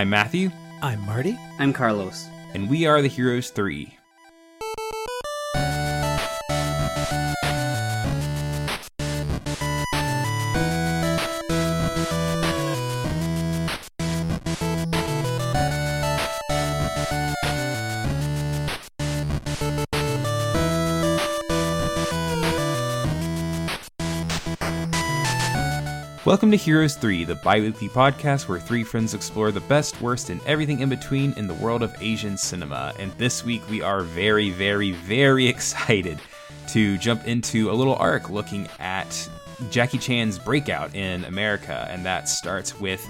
I'm Matthew. I'm Marty. I'm Carlos. And we are the Heroes 3. Welcome to Heroes 3, the bi weekly podcast where three friends explore the best, worst, and everything in between in the world of Asian cinema. And this week we are very, very, very excited to jump into a little arc looking at Jackie Chan's breakout in America. And that starts with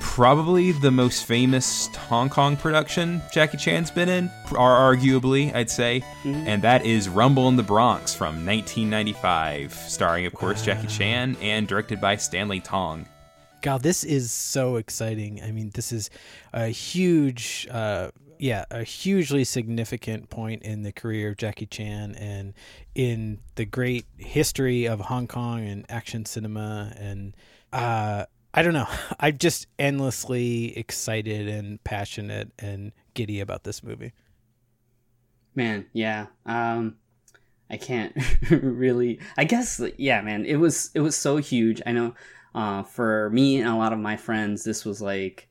probably the most famous Hong Kong production Jackie Chan's been in, or arguably, I'd say, mm-hmm. and that is Rumble in the Bronx from 1995, starring, of course, Jackie Chan and directed by Stanley Tong. God, this is so exciting. I mean, this is a huge, uh, yeah, a hugely significant point in the career of Jackie Chan and in the great history of Hong Kong and action cinema. And uh, I don't know. I'm just endlessly excited and passionate and giddy about this movie. Man, yeah. Um I can't really I guess yeah, man. It was it was so huge. I know uh for me and a lot of my friends this was like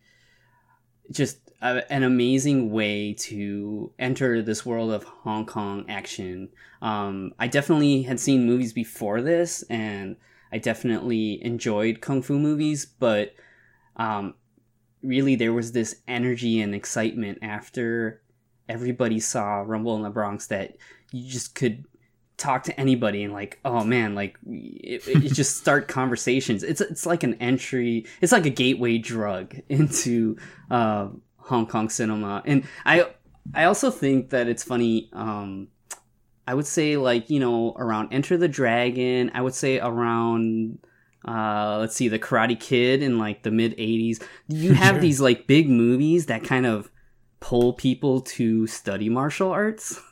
just a, an amazing way to enter this world of Hong Kong action. Um I definitely had seen movies before this and I definitely enjoyed kung fu movies, but um, really there was this energy and excitement after everybody saw Rumble in the Bronx that you just could talk to anybody and like oh man like it, it just start conversations. It's it's like an entry it's like a gateway drug into uh, hong kong cinema. And i i also think that it's funny um I would say like you know around Enter the Dragon. I would say around uh, let's see the Karate Kid in like the mid '80s. You have sure. these like big movies that kind of pull people to study martial arts.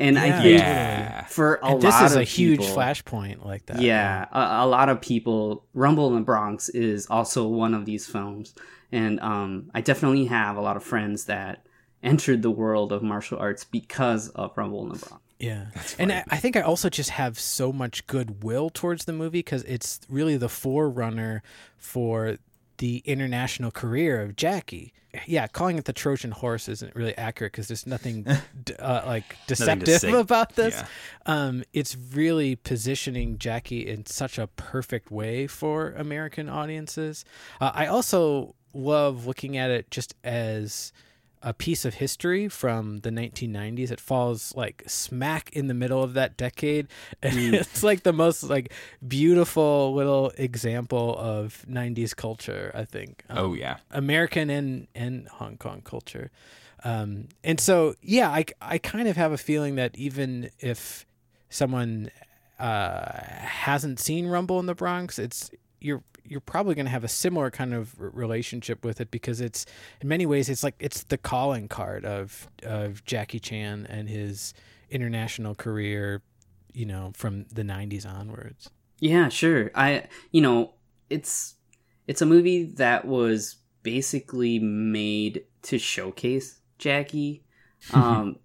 And yeah. I think yeah. for a and lot this is a huge people, flashpoint like that. Yeah, a, a, lot of people. Rumble in the Bronx is also one of these films, and um, I definitely have a lot of friends that entered the world of martial arts because of Rumble in the Bronx. Yeah. And I, I, think I also just have so much goodwill towards the movie because it's really the forerunner for the international career of Jackie. Yeah, calling it the Trojan horse isn't really accurate because there's nothing uh, like deceptive about this. Yeah. Um, it's really positioning Jackie in such a perfect way for American audiences. Uh, I also love looking at it just as a piece of history from the 1990s. It falls like smack in the middle of that decade. Mm. it's like the most like beautiful little example of 90s culture, I think. Um, oh yeah. American and and Hong Kong culture. Um, and so yeah, I I kind of have a feeling that even if someone uh, hasn't seen Rumble in the Bronx, it's you're you're probably going to have a similar kind of relationship with it because it's in many ways it's like it's the calling card of of Jackie Chan and his international career, you know, from the 90s onwards. Yeah, sure. I you know, it's it's a movie that was basically made to showcase Jackie. Um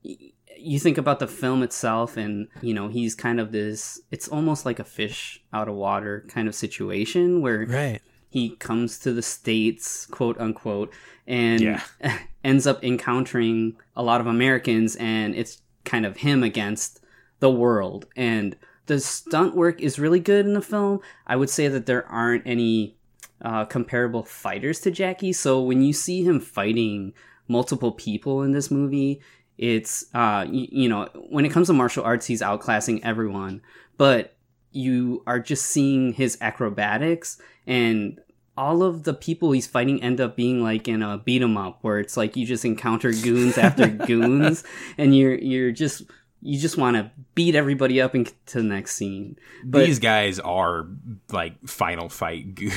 you think about the film itself and you know he's kind of this it's almost like a fish out of water kind of situation where right. he comes to the states quote unquote and yeah. ends up encountering a lot of americans and it's kind of him against the world. And the stunt work is really good in the film. I would say that there aren't any uh, comparable fighters to jackie. So when you see him fighting multiple people in this movie it's uh you, you know when it comes to martial arts he's outclassing everyone but you are just seeing his acrobatics and all of the people he's fighting end up being like in a beat 'em up where it's like you just encounter goons after goons and you're you're just you just want to beat everybody up into the next scene. But These guys are like final fight goons.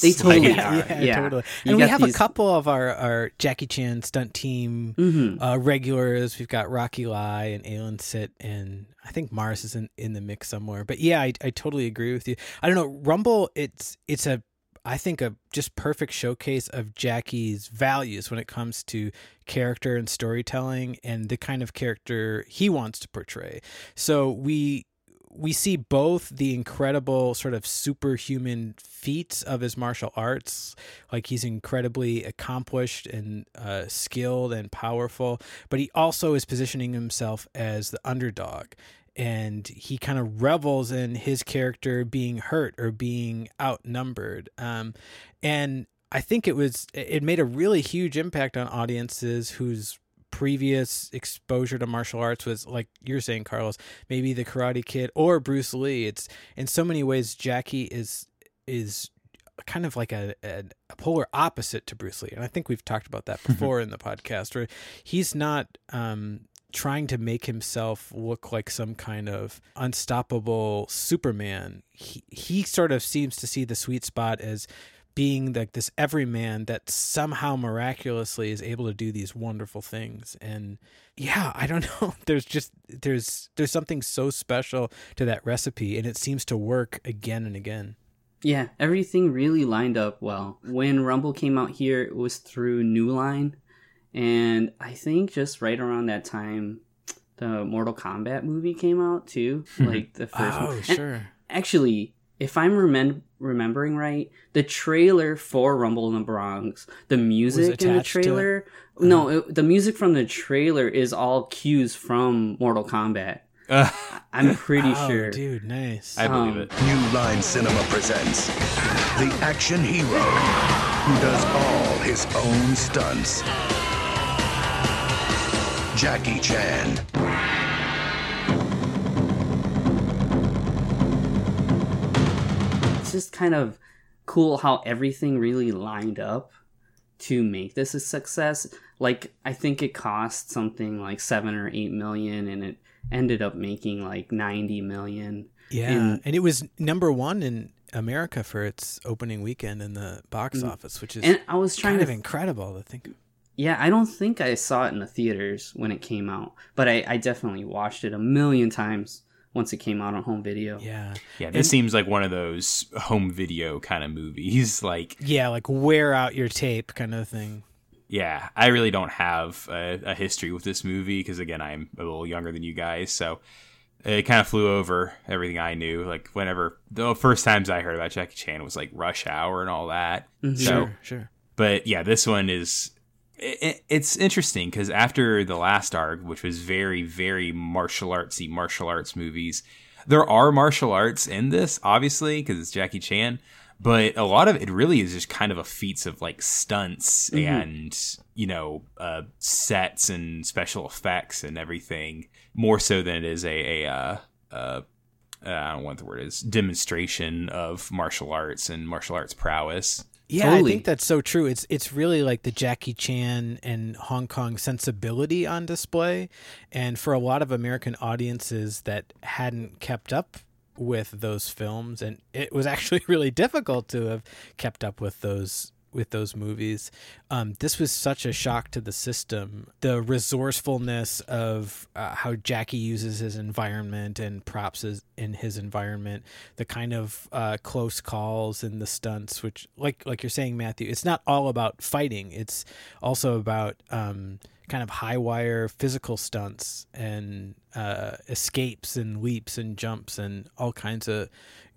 They totally Like, are. yeah, yeah. totally. You And we have these- a couple of our, our Jackie Chan stunt team Mhm. uh, regulars. We've got Rocky Lai and Alan Sit, and I think Mars is in, in the mix somewhere. But yeah, I, I totally agree with you. I don't know Rumble. It's it's a I think a just perfect showcase of Jackie's values when it comes to character and storytelling and the kind of character he wants to portray. So we we see both the incredible sort of superhuman feats of his martial arts like he's incredibly accomplished and uh, skilled and powerful but he also is positioning himself as the underdog and he kind of revels in his character being hurt or being outnumbered. Um, and i think it was it made a really huge impact on audiences whose previous exposure to martial arts was like you're saying carlos maybe the karate kid or bruce lee. It's in so many ways jackie is is kind of like a, a, a polar opposite to bruce lee. And i think we've talked about that before in the podcast where he's not um trying to make himself look like some kind of unstoppable superman. He, he sort of seems to see the sweet spot as being like this everyman that somehow miraculously is able to do these wonderful things. And yeah i don't know. There's just there's there's something so special to that recipe and it seems to work again and again. Yeah, everything really lined up well. When Rumble came out here, it was through New Line, and I think just right around that time, the Mortal Kombat movie came out too. Like the first oh one. And sure actually, if I'm remem- remembering right, the trailer for Rumble in the Bronx, the music in the attached to it? trailer, no, it, the music from the trailer is all cues from Mortal Kombat. Uh, I'm pretty oh, sure. dude nice I believe Um, it. New Line Cinema presents the action hero who does all his own stunts. Jackie Chan. it's just kind of cool how everything really lined up to make this a success. Like I think it cost something like seven or eight million, and it ended up making like ninety million. yeah And- and it was number one in america for its opening weekend in the box mm. office which is And I was trying kind to of incredible to think of Yeah, I don't think I saw it in the theaters when it came out, but I, I definitely watched it a million times once it came out on home video. yeah Yeah, this seems like one of those home video kind of movies. Like, yeah like wear out your tape kind of thing yeah, I really don't have a, a history with this movie because, again, I'm a little younger than you guys. So it kind of flew over everything I knew. Like, whenever the first times I heard about Jackie Chan was like Rush Hour and all that. Mm-hmm. So, sure sure but yeah, this one is. It, it's interesting because after the last arc, which was very, very martial artsy martial arts movies, there are martial arts in this, obviously, because it's Jackie Chan. But a lot of it really is just kind of a feats of like stunts and you know uh, sets and special effects and everything, more so than it is a a uh, uh, I don't know what the word is demonstration of martial arts and martial arts prowess. Yeah, Totally. I think that's so true. It's it's really like the Jackie Chan and Hong Kong sensibility on display, and for a lot of American audiences that hadn't kept up with those films, and it was actually really difficult to have kept up with those with those movies. Um, this was such a shock to the system. The resourcefulness of uh, how Jackie uses his environment and props in his environment, the kind of uh, close calls and the stunts, which, like like you're saying, Matthew, it's not all about fighting. It's also about um, kind of high wire physical stunts and uh, escapes and leaps and jumps and all kinds of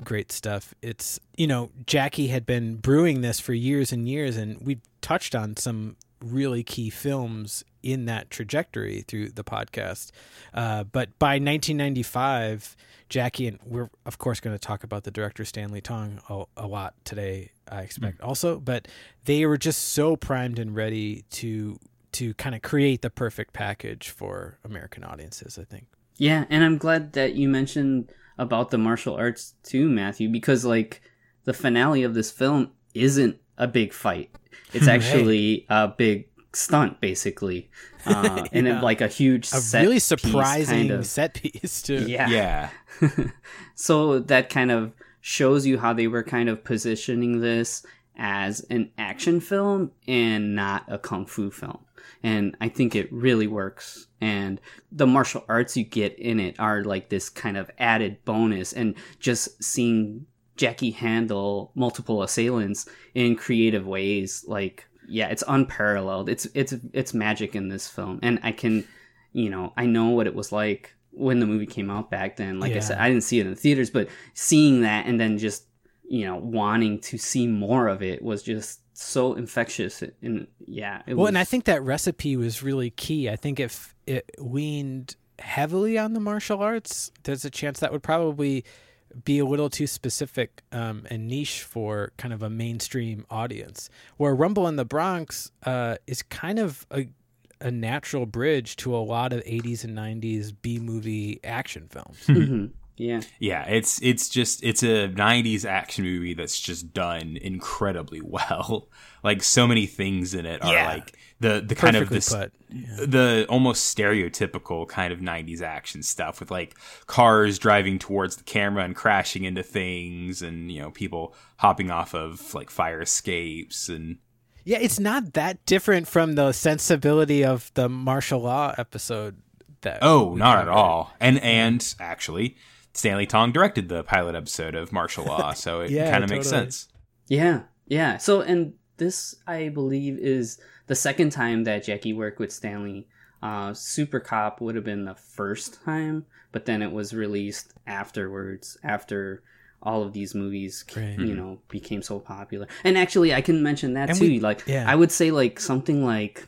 great stuff. It's you know Jackie had been brewing this for years and years, and we touched on some really key films in that trajectory through the podcast. Uh, but by 1995, Jackie and we're of course going to talk about the director Stanley Tong a, a lot today. I expect also, but they were just so primed and ready to to kind of create the perfect package for American audiences. I think. Yeah, and I'm glad that you mentioned about the martial arts too, Matthew, because like the finale of this film isn't a big fight. It's Right. actually a big stunt basically, uh, and Yeah. then like a huge A set really piece surprising kind of. set piece too. Yeah. Yeah. so that kind of shows you how they were kind of positioning this as an action film and not a kung fu film. And I think it really works. And the martial arts you get in it are like this kind of added bonus. And just seeing Jackie handle multiple assailants in creative ways, like yeah, it's unparalleled. It's it's it's magic in this film. And I can you know, I know what it was like when the movie came out back then. Like I said, I didn't see it in the theaters, but seeing that and then just, you know, wanting to see more of it was just so infectious. And yeah, it Well, was. and I think that recipe was really key. I think if it weaned heavily on the martial arts, there's a chance that would probably be a little too specific um, and niche for kind of a mainstream audience. Where Rumble in the Bronx uh, is kind of a a natural bridge to a lot of 80s and 90s B movie action films. Mhm. Yeah. Yeah, it's it's just it's a '90s action movie that's just done incredibly well. Like so many things in it are Yeah. like the the kind of Perfectly this put. the almost stereotypical kind of 90s action stuff with like cars driving towards the camera and crashing into things and you know people hopping off of like fire escapes and Yeah, it's not that different from the sensibility of the martial law episode. That oh we not at all and and actually Stanley Tong directed the pilot episode of Martial Law so it Yeah, kind of makes sense Yeah. Yeah. So, and this, I believe, is the second time that Jackie worked with Stanley. Uh, Super Cop would have been the first time, but then it was released afterwards, after all of these movies, Right. you know, became so popular. And actually, I can mention that And too. we- like, yeah. I would say, like, something like.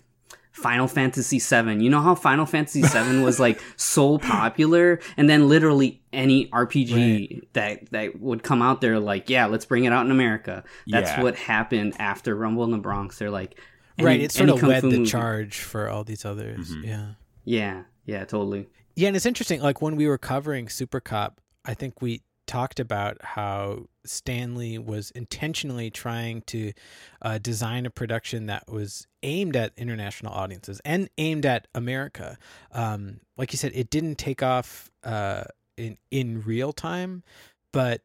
Final Fantasy VII. You know how Final Fantasy VII was like so popular, and then literally any RPG that that would come out there, like, yeah, let's bring it out in America. That's Yeah. what happened after Rumble in the Bronx. They're like, right. any- It sort of led the movie. charge for all these others. Mhm. Yeah. Yeah, yeah, totally. Yeah, and it's interesting. Like when we were covering Super Cop, I think we talked about how Stanley was intentionally trying to uh, design a production that was aimed at international audiences and aimed at America. Um, like you said, it didn't take off uh, in in real time, but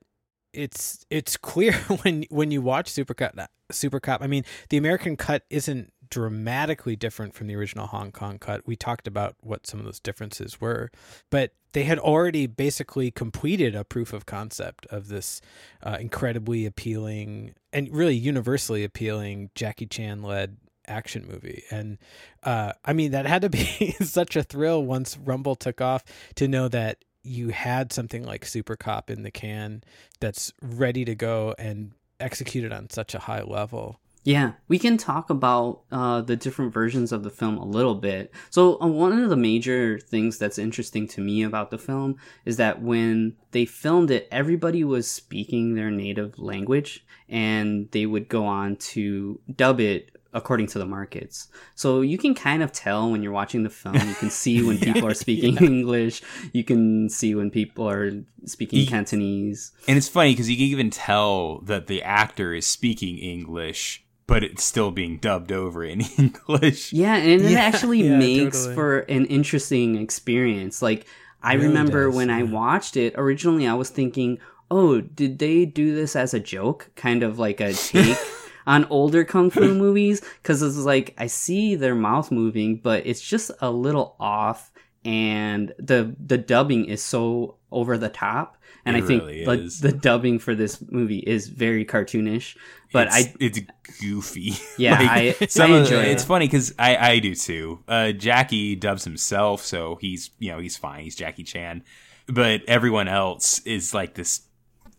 it's it's clear when when you watch Super Cop. Super Cop. I mean, the American cut isn't dramatically different from the original Hong Kong cut. We talked about what some of those differences were, but they had already basically completed a proof of concept of this uh, incredibly appealing and really universally appealing Jackie Chan led action movie. And uh, I mean, that had to be such a thrill once Rumble took off to know that you had something like Super Cop in the can that's ready to go and executed on such a high level. Yeah, we can talk about uh, the different versions of the film a little bit. So, uh, one of the major things that's interesting to me about the film is that when they filmed it, everybody was speaking their native language, and they would go on to dub it according to the markets. So you can kind of tell when you're watching the film. You can see when people are speaking English. You can see when people are speaking Ye- Cantonese. And it's funny because you can even tell that the actor is speaking English, but it's still being dubbed over in English. Yeah, and it Yeah, actually yeah, makes totally. for an interesting experience. Like I Really remember does, when I watched it, originally I was thinking, "Oh, did they do this as a joke? Kind of like a take on older kung fu movies?" Cuz it's like I see their mouth moving, but it's just a little off and the the dubbing is so over the top. And It I think really like the dubbing for this movie is very cartoonish. But it's, I it's goofy. Yeah, I- some I of- enjoy It's funny because I I do too. Uh, Jackie dubs himself, so he's you know he's fine. He's Jackie Chan, but everyone else is like this.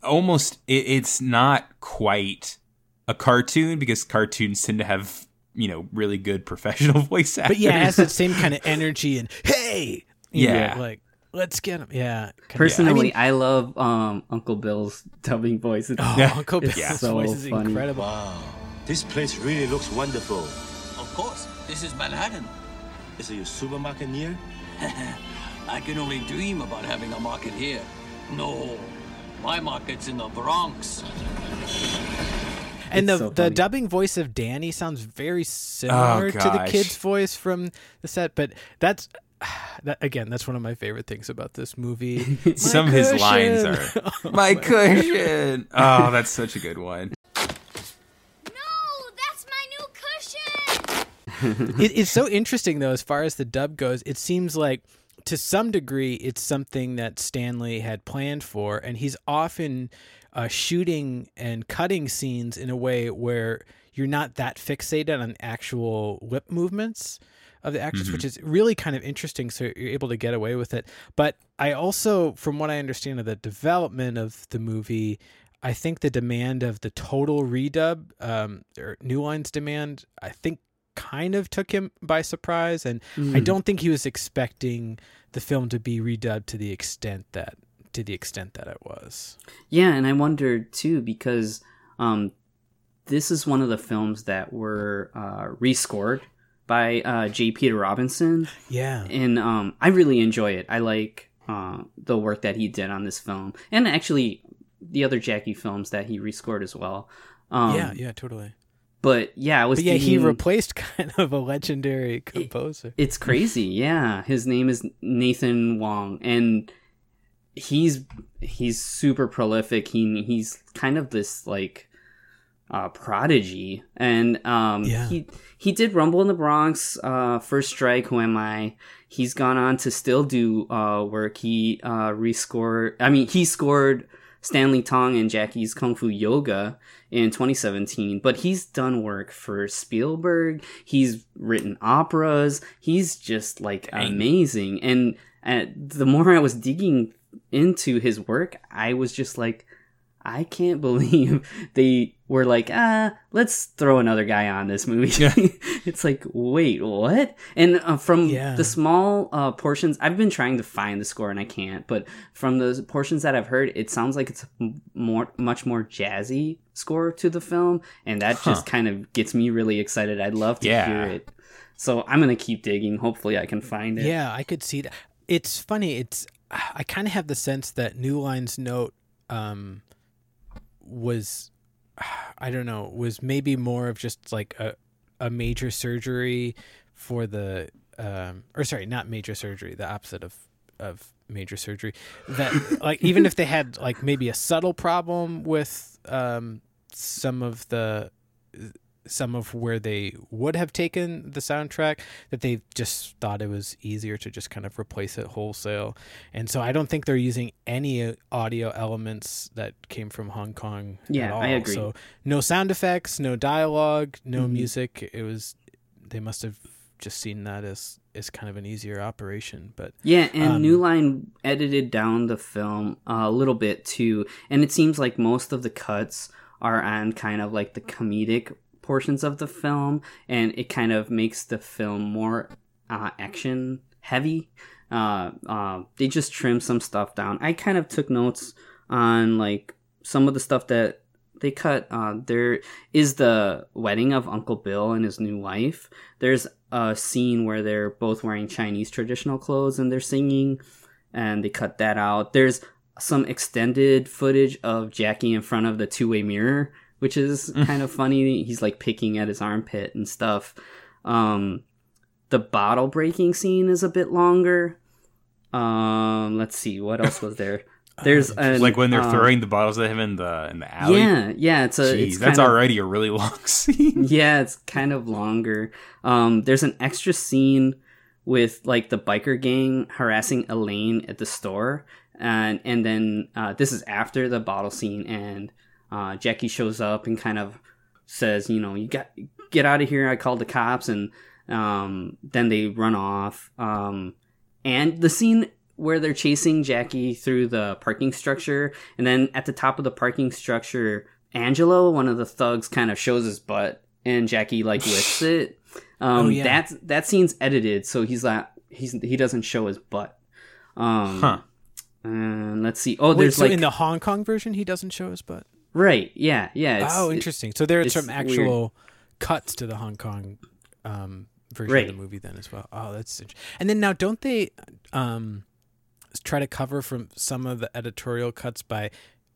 Almost, it, it's not quite a cartoon because cartoons tend to have you know really good professional voice actors. But yeah, it has that same kind of energy and hey, you know, Yeah. like let's get him. Yeah, Personally, I I, mean, love um, Uncle Bill's dubbing voice. It's, oh, Yeah. Uncle It's Bill's so voice is funny. incredible. Wow, this place really looks wonderful. Of course, this is Manhattan. Is it your supermarket near? I can only dream about having a market here. No, my market's in the Bronx. And the so the dubbing voice of Danny sounds very similar to the Oh, kid's voice from the set, but that's that again, that's one of my favorite things about this movie. My Some of his lines cushion. are my cushion. Oh, that's such a good one. No, that's my new cushion. it, it's so interesting though as far as the dub goes it seems like to some degree it's something that stanley had planned for and he's often uh, shooting and cutting scenes in a way where you're not that fixated on actual lip movements of the actors which is really kind of interesting so you're able to get away with it. But i also from what i understand of the development of the movie I think the demand of the total redub, um, or New Line's demand, I think kind of took him by surprise, and I don't think he was expecting the film to be redubbed to the extent that to the extent that it was. Yeah, and I wondered too because um, this is one of the films that were uh, rescored by uh, J. Peter Robinson, Yeah, and um, I really enjoy it. I like uh, the work that he did on this film, and actually the other Jackie films that he rescored as well. Um, yeah, yeah, totally. But yeah, I was. But yeah, he replaced kind of a legendary composer. It's crazy. Yeah, his name is Nathan Wang, and he's he's super prolific. He he's kind of this like uh, prodigy, and um, Yeah. he he did Rumble in the Bronx, uh, First Strike, Who Am I? He's gone on to still do uh, work. He uh, rescored. I mean, he scored Stanley Tong and Jackie's Kung Fu Yoga in 2017, but he's done work for Spielberg. He's written operas. He's just like amazing. And uh, the more I was digging into his work, I was just like, I can't believe they were like, ah, let's throw another guy on this movie. it's like, wait, what? And uh, from Yeah. the small uh, portions, I've been trying to find the score and I can't, but from the portions that I've heard, it sounds like it's more, much more jazzy score to the film, and that just kind of gets me really excited. I'd love to Yeah. hear it. So I'm gonna keep digging. Hopefully, I can find it. Yeah, I could see that. It's funny. It's I kind of have the sense that New Line's note um, was I don't know was maybe more of just like a a major surgery for the um, or sorry, not major surgery, the opposite of of major surgery. That like even if they had like maybe a subtle problem with um, some of the some of where they would have taken the soundtrack that they just thought it was easier to just kind of replace it wholesale and so i don't think they're using any audio elements that came from hong kong Yeah, at all I agree. so no sound effects no dialogue no Mhm. music it was they must have just seen that as as kind of an easier operation but Yeah, and Um, New Line edited down the film a little bit too, and it seems like most of the cuts are on kind of like the comedic portions of the film, and it kind of makes the film more uh, action heavy. Uh, uh, they just trim some stuff down. I kind of took notes on like some of the stuff that they cut. Uh, there is the wedding of Uncle Bill and his new wife. There's a scene where they're both wearing Chinese traditional clothes and they're singing, and they cut that out. There's some extended footage of Jackie in front of the two way mirror, which is kind of funny. He's like picking at his armpit and stuff. Um, the bottle breaking scene is a bit longer. Um, let's see, what else was there? There's an, like when they're um, throwing the bottles at him in the in the alley. Yeah, yeah, it's a. Jeez, it's that's of- already a really long scene. yeah, it's kind of longer. Um, there's an extra scene with like the biker gang harassing Elaine at the store, and and then uh, this is after the bottle scene, and uh, Jackie shows up and kind of says, you know, you got get out of here. I called the cops, and um, then they run off. Um, and the scene where they're chasing Jackie through the parking structure, and then at the top of the parking structure, Angelo, one of the thugs, kind of shows his butt, and Jackie like lifts it. Um, Oh, yeah. That's that scene's edited, so he's not he's he doesn't show his butt. Um, Huh. And let's see. Oh, Wait, there's so like in the hong kong version he doesn't show his butt right, yeah, yeah. Oh interesting so there are some weird. actual cuts to the hong kong um version Right. of the movie then as well oh that's interesting. and then now don't they um try to cover from some of the editorial cuts by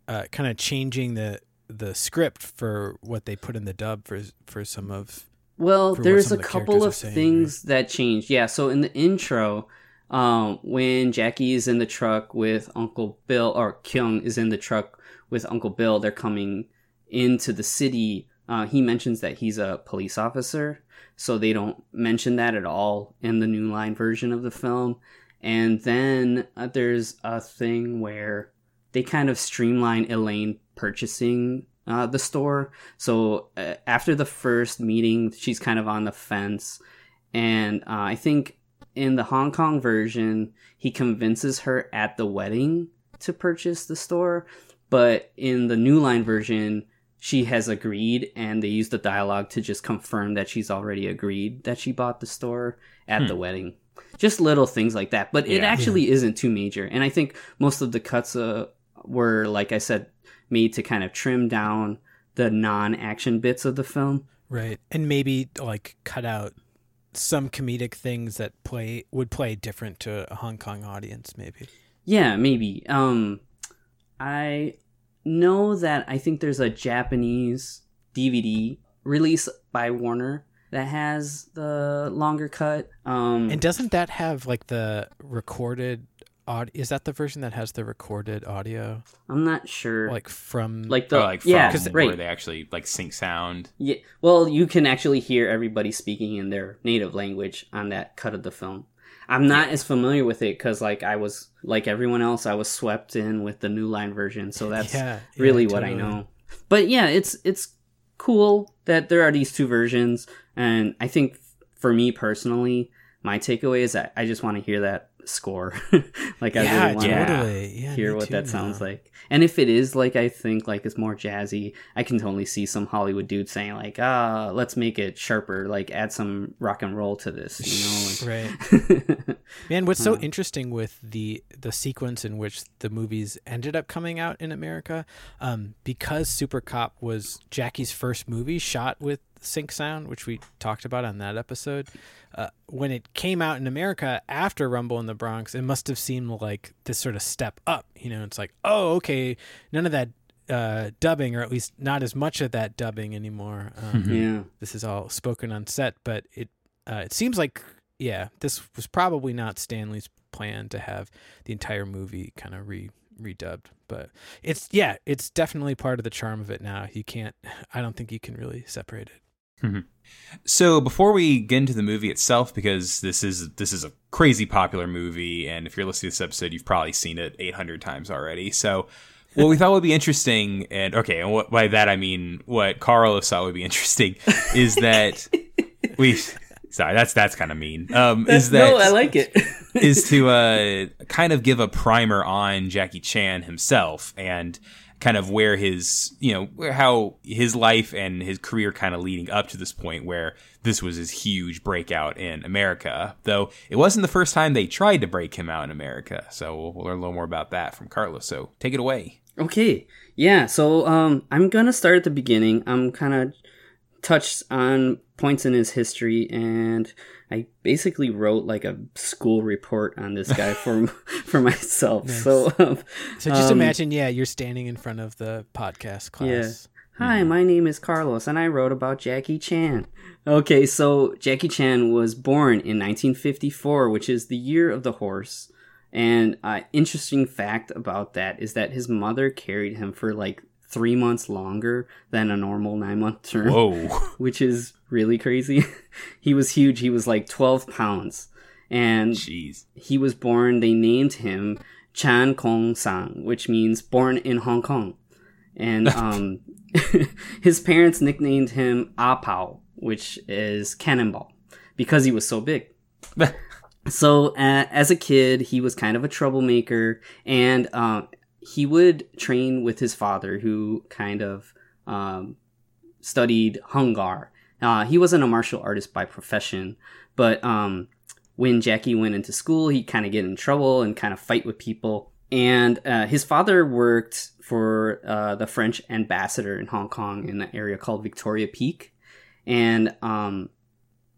uh, kind of changing the the script for what they put in the dub for for some of Well, there's a couple of saying, things that changed. Yeah, so in the intro, um, when Jackie is in the truck with Uncle Bill, or Keung is in the truck with Uncle Bill, they're coming into the city. Uh, he mentions that he's a police officer, so they don't mention that at all in the new line version of the film. And then uh, there's a thing where they kind of streamline Elaine purchasing uh, the store. So uh, after the first meeting, she's kind of on the fence, and uh, I think in the Hong Kong version, he convinces her at the wedding to purchase the store, but in the New Line version, she has agreed, and they use the dialogue to just confirm that she's already agreed that she bought the store at the wedding. Just little things like that, but it Yeah. actually isn't too major. And I think most of the cuts uh, were, like I said, made to kind of trim down the non-action bits of the film. right and maybe like cut out some comedic things that play would play different to a Hong Kong audience maybe. Yeah, maybe. Um, I know that I think there's a Japanese DVD release by Warner that has the longer cut. Um, And doesn't that have like the recorded audio? Is that the version that has the recorded audio, I'm not sure. like from like Or the like from yeah, where right. they actually like sync sound. Yeah, well, you can actually hear everybody speaking in their native language on that cut of the film. I'm not as familiar with it because, like, I was like everyone else, I was swept in with the new line version, so that's Yeah, yeah, really what I know. But yeah, it's it's cool that there are these two versions, and I think for me personally, my takeaway is that I just want to hear that score. like, I yeah, really want to. Yeah, hear what too that sounds like. And if it is like I think like it's more jazzy, I can totally see some Hollywood dude saying like, "Ah, let's make it sharper, like add some rock and roll to this," you know? Right. Man, what's so interesting with the the sequence in which the movies ended up coming out in America, um, because Super Cop was Jackie's first movie shot with sync sound, which we talked about on that episode. Uh, when it came out in America after Rumble in the Bronx, it must have seemed like this sort of step up. You know, it's like, oh, okay, none of that uh, dubbing, or at least not as much of that dubbing anymore. Um, yeah. this is all spoken on set, but it uh, it seems like yeah, this was probably not Stanley's plan to have the entire movie kind of re redubbed. But it's yeah, it's definitely part of the charm of it now. You can't I don't think you can really separate it. So before we get into the movie itself, because this is this is a crazy popular movie, and if you're listening to this episode, you've probably seen it 800 times already. So what we thought would be interesting, and okay, and what by that I mean what Carlos thought would be interesting is that we. Sorry, that's that's kind of mean. Um, is that no, I like it. is to uh, kind of give a primer on Jackie Chan himself and kind of where his, you know, how his life and his career kind of leading up to this point where this was his huge breakout in America. Though it wasn't the first time they tried to break him out in America. So we'll, we'll learn a little more about that from Carlos. So take it away. Okay. Yeah, so um I'm to start at the beginning. I'm kind of touched on points in his history and I basically wrote like a school report on this guy for for myself. So um, So just um, imagine, yeah, you're standing in front of the podcast class. Yeah. Hi, my name is Carlos, and I wrote about Jackie Chan. Okay, so Jackie Chan was born in 1954, which is the year of the horse. And uh, interesting fact about that is that his mother carried him for like three months longer than a normal nine month term, Whoa. which is really crazy. he was huge. He was like 12 pounds. And Jeez. he was born, they named him Chan Kong Sang, which means born in Hong Kong. And um, his parents nicknamed him Ah Pao, which is cannonball, because he was so big. so uh, as a kid, he was kind of a troublemaker, and uh, he would train with his father, who kind of um, studied Hung Gar. Uh, he wasn't a martial artist by profession, but um, when Jackie went into school, he'd kind of get in trouble and kind of fight with people. And uh, his father worked for uh, the French ambassador in Hong Kong in an area called Victoria Peak. And um,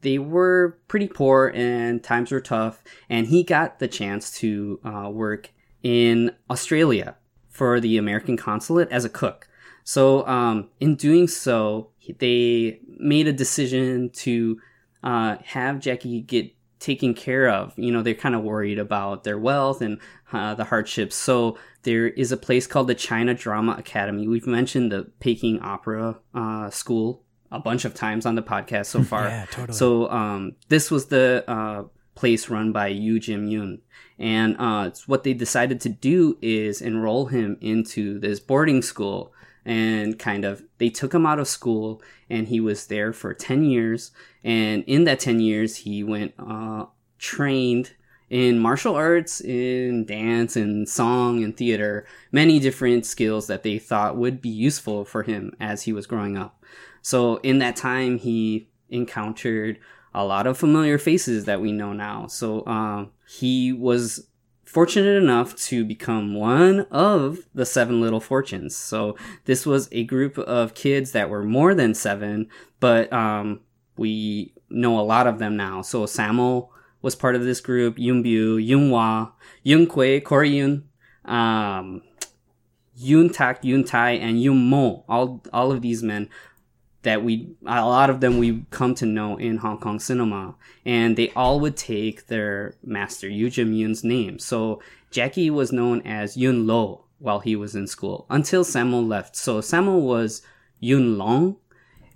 they were pretty poor and times were tough. And he got the chance to uh, work in Australia for the American consulate as a cook. So, um, in doing so, they made a decision to uh, have Jackie get taken care of. You know, they're kind of worried about their wealth and uh, the hardships. So there is a place called the China Drama Academy. We've mentioned the Peking Opera uh, School a bunch of times on the podcast so far. Yeah, totally. So um, this was the uh, place run by Yu Jim Yun. And uh, what they decided to do is enroll him into this boarding school and kind of they took him out of school and he was there for 10 years. And in that 10 years he went uh, trained in martial arts in dance and song and theater many different skills that they thought would be useful for him as he was growing up. So in that time he encountered a lot of familiar faces that we know now so um, he was fortunate enough to become one of the seven little fortunes. So this was a group of kids that were more than seven, but um, we know a lot of them now. So Sammo was part of this group, Yuen Biao, Yun Hua, Yun Kui, Corey Yuen, um, Yun Tak, Yun Tai, and Yun Mo. All, all of these men that we a lot of them we come to know in Hong Kong cinema, and they all would take their master Yu Jim Yun's name. So Jackie was known as Yun Lo while he was in school until Sammo left. So Sammo was Yun Long,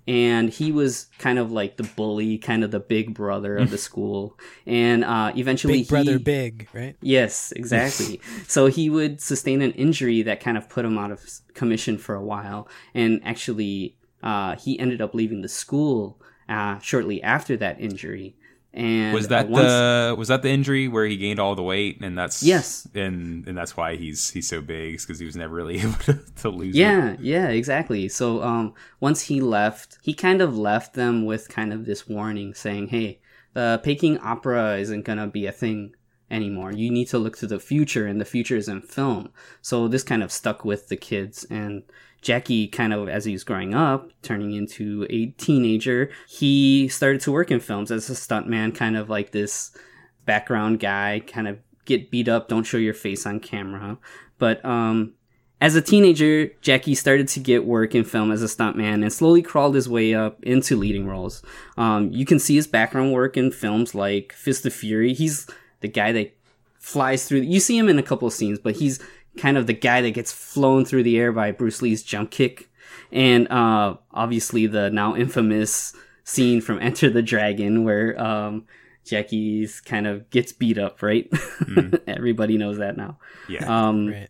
and he was kind of like the bully, kind of the big brother of the school. And uh, eventually, Big brother, he, big, right? Yes, exactly. so he would sustain an injury that kind of put him out of commission for a while, and actually uh, he ended up leaving the school uh, shortly after that injury. And Was that uh, once- the was that the injury where he gained all the weight and that's Yes. and and that's why he's he's so big because he was never really able to, to lose it. Yeah, yeah, exactly. So um, once he left, he kind of left them with kind of this warning saying, "Hey, the Peking opera isn't gonna be a thing anymore. You need to look to the future, and the future is in film." So this kind of stuck with the kids and. Jackie, kind of as he was growing up, turning into a teenager, he started to work in films as a stuntman, kind of like this background guy, kind of get beat up, don't show your face on camera. But um, as a teenager, Jackie started to get work in film as a stuntman and slowly crawled his way up into leading roles. Um, you can see his background work in films like Fist of Fury. He's the guy that flies through. You see him in a couple of scenes, but he's kind of the guy that gets flown through the air by Bruce Lee's jump kick. And uh, obviously, the now infamous scene from Enter the Dragon where um, Jackie's kind of gets beat up, right? Everybody knows that now. Yeah. Um, Right.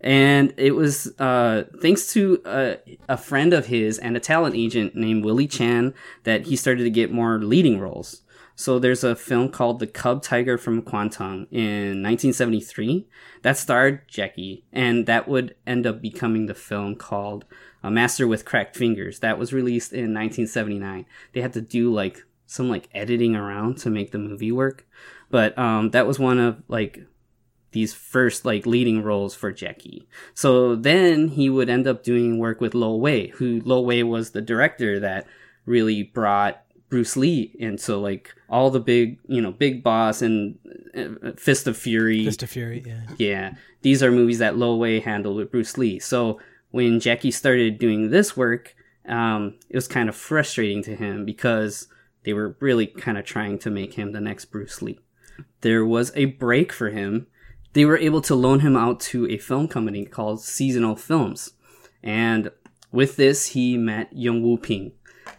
and it was uh, thanks to uh, a friend of his and a talent agent named Willie Chan that he started to get more leading roles. So there's a film called The Cub Tiger from Kwangtung in 1973 that starred Jackie, and that would end up becoming the film called A Master with Cracked Fingers. That was released in 1979. They had to do like some like editing around to make the movie work, but um, that was one of like these first like leading roles for Jackie. So then he would end up doing work with Lo Wei, who Lo Wei was the director that really brought Bruce Lee and so like all the big, you know, Big Boss and uh, Fist of Fury. Fist of Fury, yeah. Yeah, these are movies that Lo Wei handled with Bruce Lee. So when Jackie started doing this work, um, it was kind of frustrating to him because they were really kind of trying to make him the next Bruce Lee. There was a break for him. They were able to loan him out to a film company called Seasonal Films. And with this, he met Yuen Woo-ping.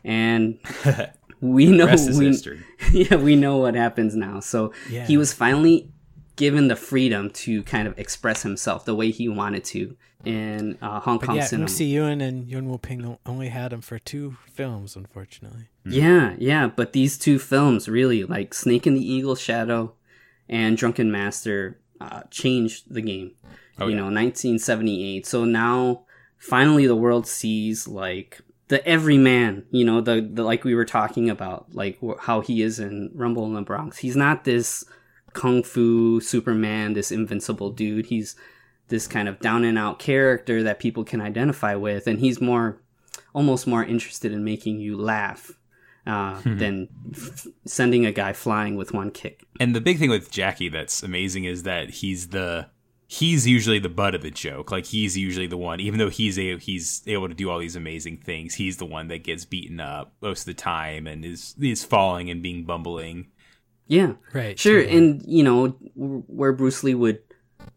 And we know Rest is we, history. yeah, we know what happens now. So Yeah. he was finally given the freedom to kind of express himself the way he wanted to in uh, Hong But Kong yeah, cinema. Ng See-yuen and Yuen Woo-ping only had him for two films, unfortunately. Yeah, yeah, but these two films really, like Snake in the Eagle's Shadow and Drunken Master, uh, changed the game. Oh, you yeah. know, 1978. So now, finally, the world sees like the everyman. You know, the, the like we were talking about, like wh- how he is in Rumble in the Bronx. He's not this kung fu Superman, this invincible dude. He's this kind of down and out character that people can identify with, and he's more, almost more interested in making you laugh uh, than f- sending a guy flying with one kick. And the big thing with Jackie that's amazing is that he's the he's usually the butt of the joke. Like he's usually the one, even though he's a he's able to do all these amazing things. He's the one that gets beaten up most of the time and is is falling and being bumbling. Yeah, Right, Sure, totally. and you know where Bruce Lee would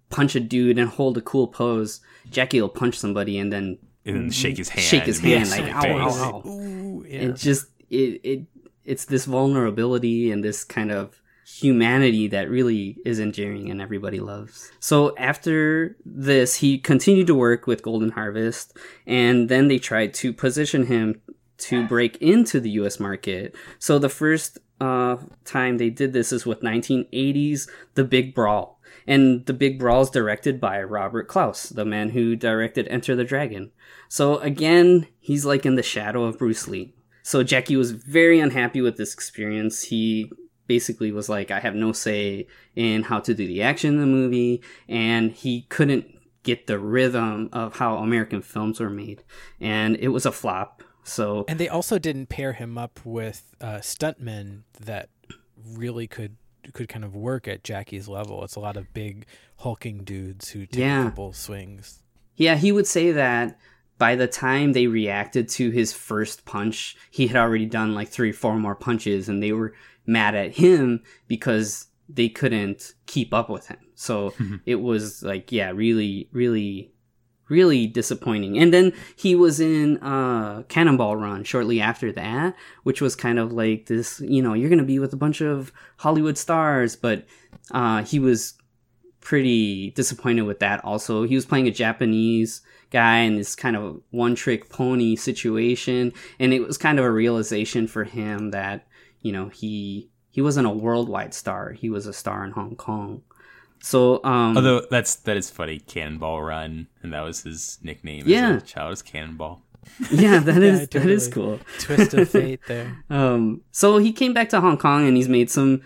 punch a dude and hold a cool pose, Jackie will punch somebody and then And then shake his hand. Shake his and hand, like, their ow, ow, ow. Ooh, yeah. it just it it it's this vulnerability and this kind of humanity that really is endearing and everybody loves. So after this, he continued to work with Golden Harvest, and then they tried to position him to break into the U.S. market. So the first uh, time they did this is with 1980s The Big Brawl. And The Big Brawl is directed by Robert Clouse, the man who directed Enter the Dragon. So again, he's like in the shadow of Bruce Lee. So Jackie was very unhappy with this experience. He basically was like, I have no say in how to do the action in the movie, and he couldn't get the rhythm of how American films were made. And it was a flop. So And they also didn't pair him up with uh, stuntmen that really could could kind of work at Jackie's level. It's a lot of big hulking dudes who take Yeah. swings. Yeah, he would say that by the time they reacted to his first punch, he had already done like three, four more punches, and they were mad at him because they couldn't keep up with him. So it was like, yeah, really, really, really disappointing. And then he was in uh, Cannonball Run shortly after that, which was kind of like this, you know, you're going to be with a bunch of Hollywood stars, but uh, he was pretty disappointed with that also. He was playing a Japanese guy in this kind of one trick pony situation and it was kind of a realization for him that, you know, he he wasn't a worldwide star. He was a star in Hong Kong. So um Although that's that is funny, Cannonball Run, and that was his nickname Yeah. as a child, was Cannonball. yeah, that is Yeah, that is cool. Twist of fate there. Um, so he came back to Hong Kong and he's made some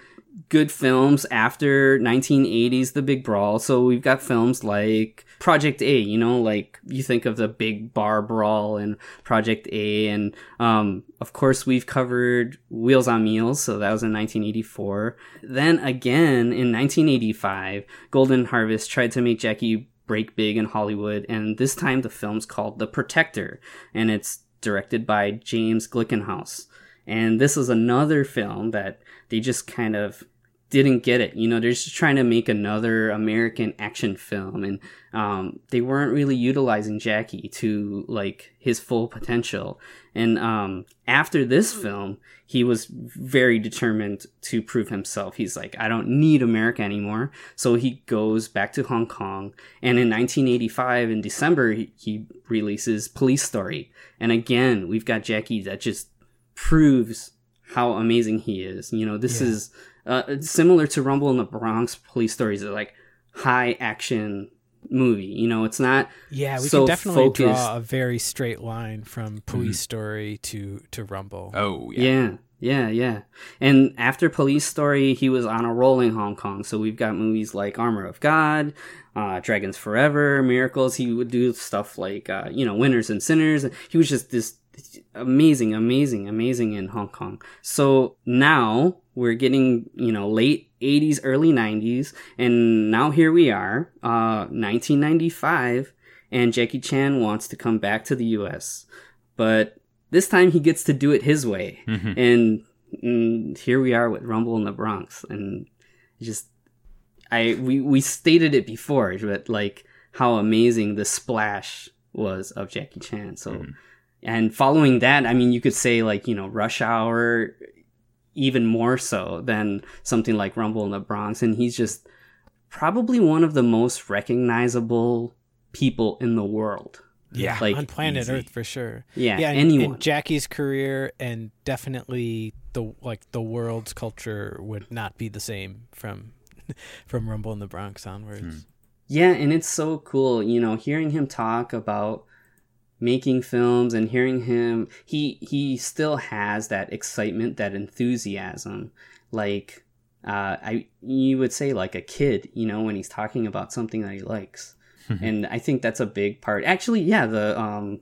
good films after 1980s The Big Brawl. So we've got films like Project A, you know, like you think of the big bar brawl and Project A. And um, of course, we've covered Wheels on Meals. So that was in 1984. Then again in 1985, Golden Harvest tried to make Jackie break big in Hollywood. And this time the film's called The Protector. And it's directed by James Glickenhaus. And this is another film that they just kind of didn't get it. You know, they're just trying to make another American action film, and um, they weren't really utilizing Jackie to like his full potential. And um, after this film, he was very determined to prove himself. He's like, I don't need America anymore. So he goes back to Hong Kong, and in 1985, in December, he, he releases Police Story. And again, we've got Jackie that just proves how amazing he is. You know, this Yeah. is uh, similar to Rumble in the Bronx police stories. Are like high action movie. You know, it's not. Yeah, we so can definitely focused. draw a very straight line from Police Story to to Rumble. Oh yeah. Yeah. Yeah, yeah. And after Police Story, he was on a roll in Hong Kong. So we've got movies like Armor of God, uh, Dragons Forever, Miracles. He would do stuff like, uh, you know, Winners and Sinners. He was just this amazing, amazing, amazing in Hong Kong. So now we're getting, you know, late 80s, early 90s. And now here we are, uh, 1995. And Jackie Chan wants to come back to the US. But this time he gets to do it his way. Mhm. And mm, here we are with Rumble in the Bronx. And just, I, we, we stated it before, but like how amazing the splash was of Jackie Chan. So, Mhm. and following that, I mean, you could say like, you know, Rush Hour, even more so than something like Rumble in the Bronx. And he's just probably one of the most recognizable people in the world. Yeah, like, on planet easy. Earth for sure. Yeah, yeah, and, anyone. and Jackie's career and definitely the like the world's culture would not be the same from from Rumble in the Bronx onwards. Hmm. Yeah, and it's so cool, you know, hearing him talk about making films and hearing him he he still has that excitement, that enthusiasm like uh I you would say like a kid, you know, when he's talking about something that he likes. and I think that's a big part. Actually, yeah, the um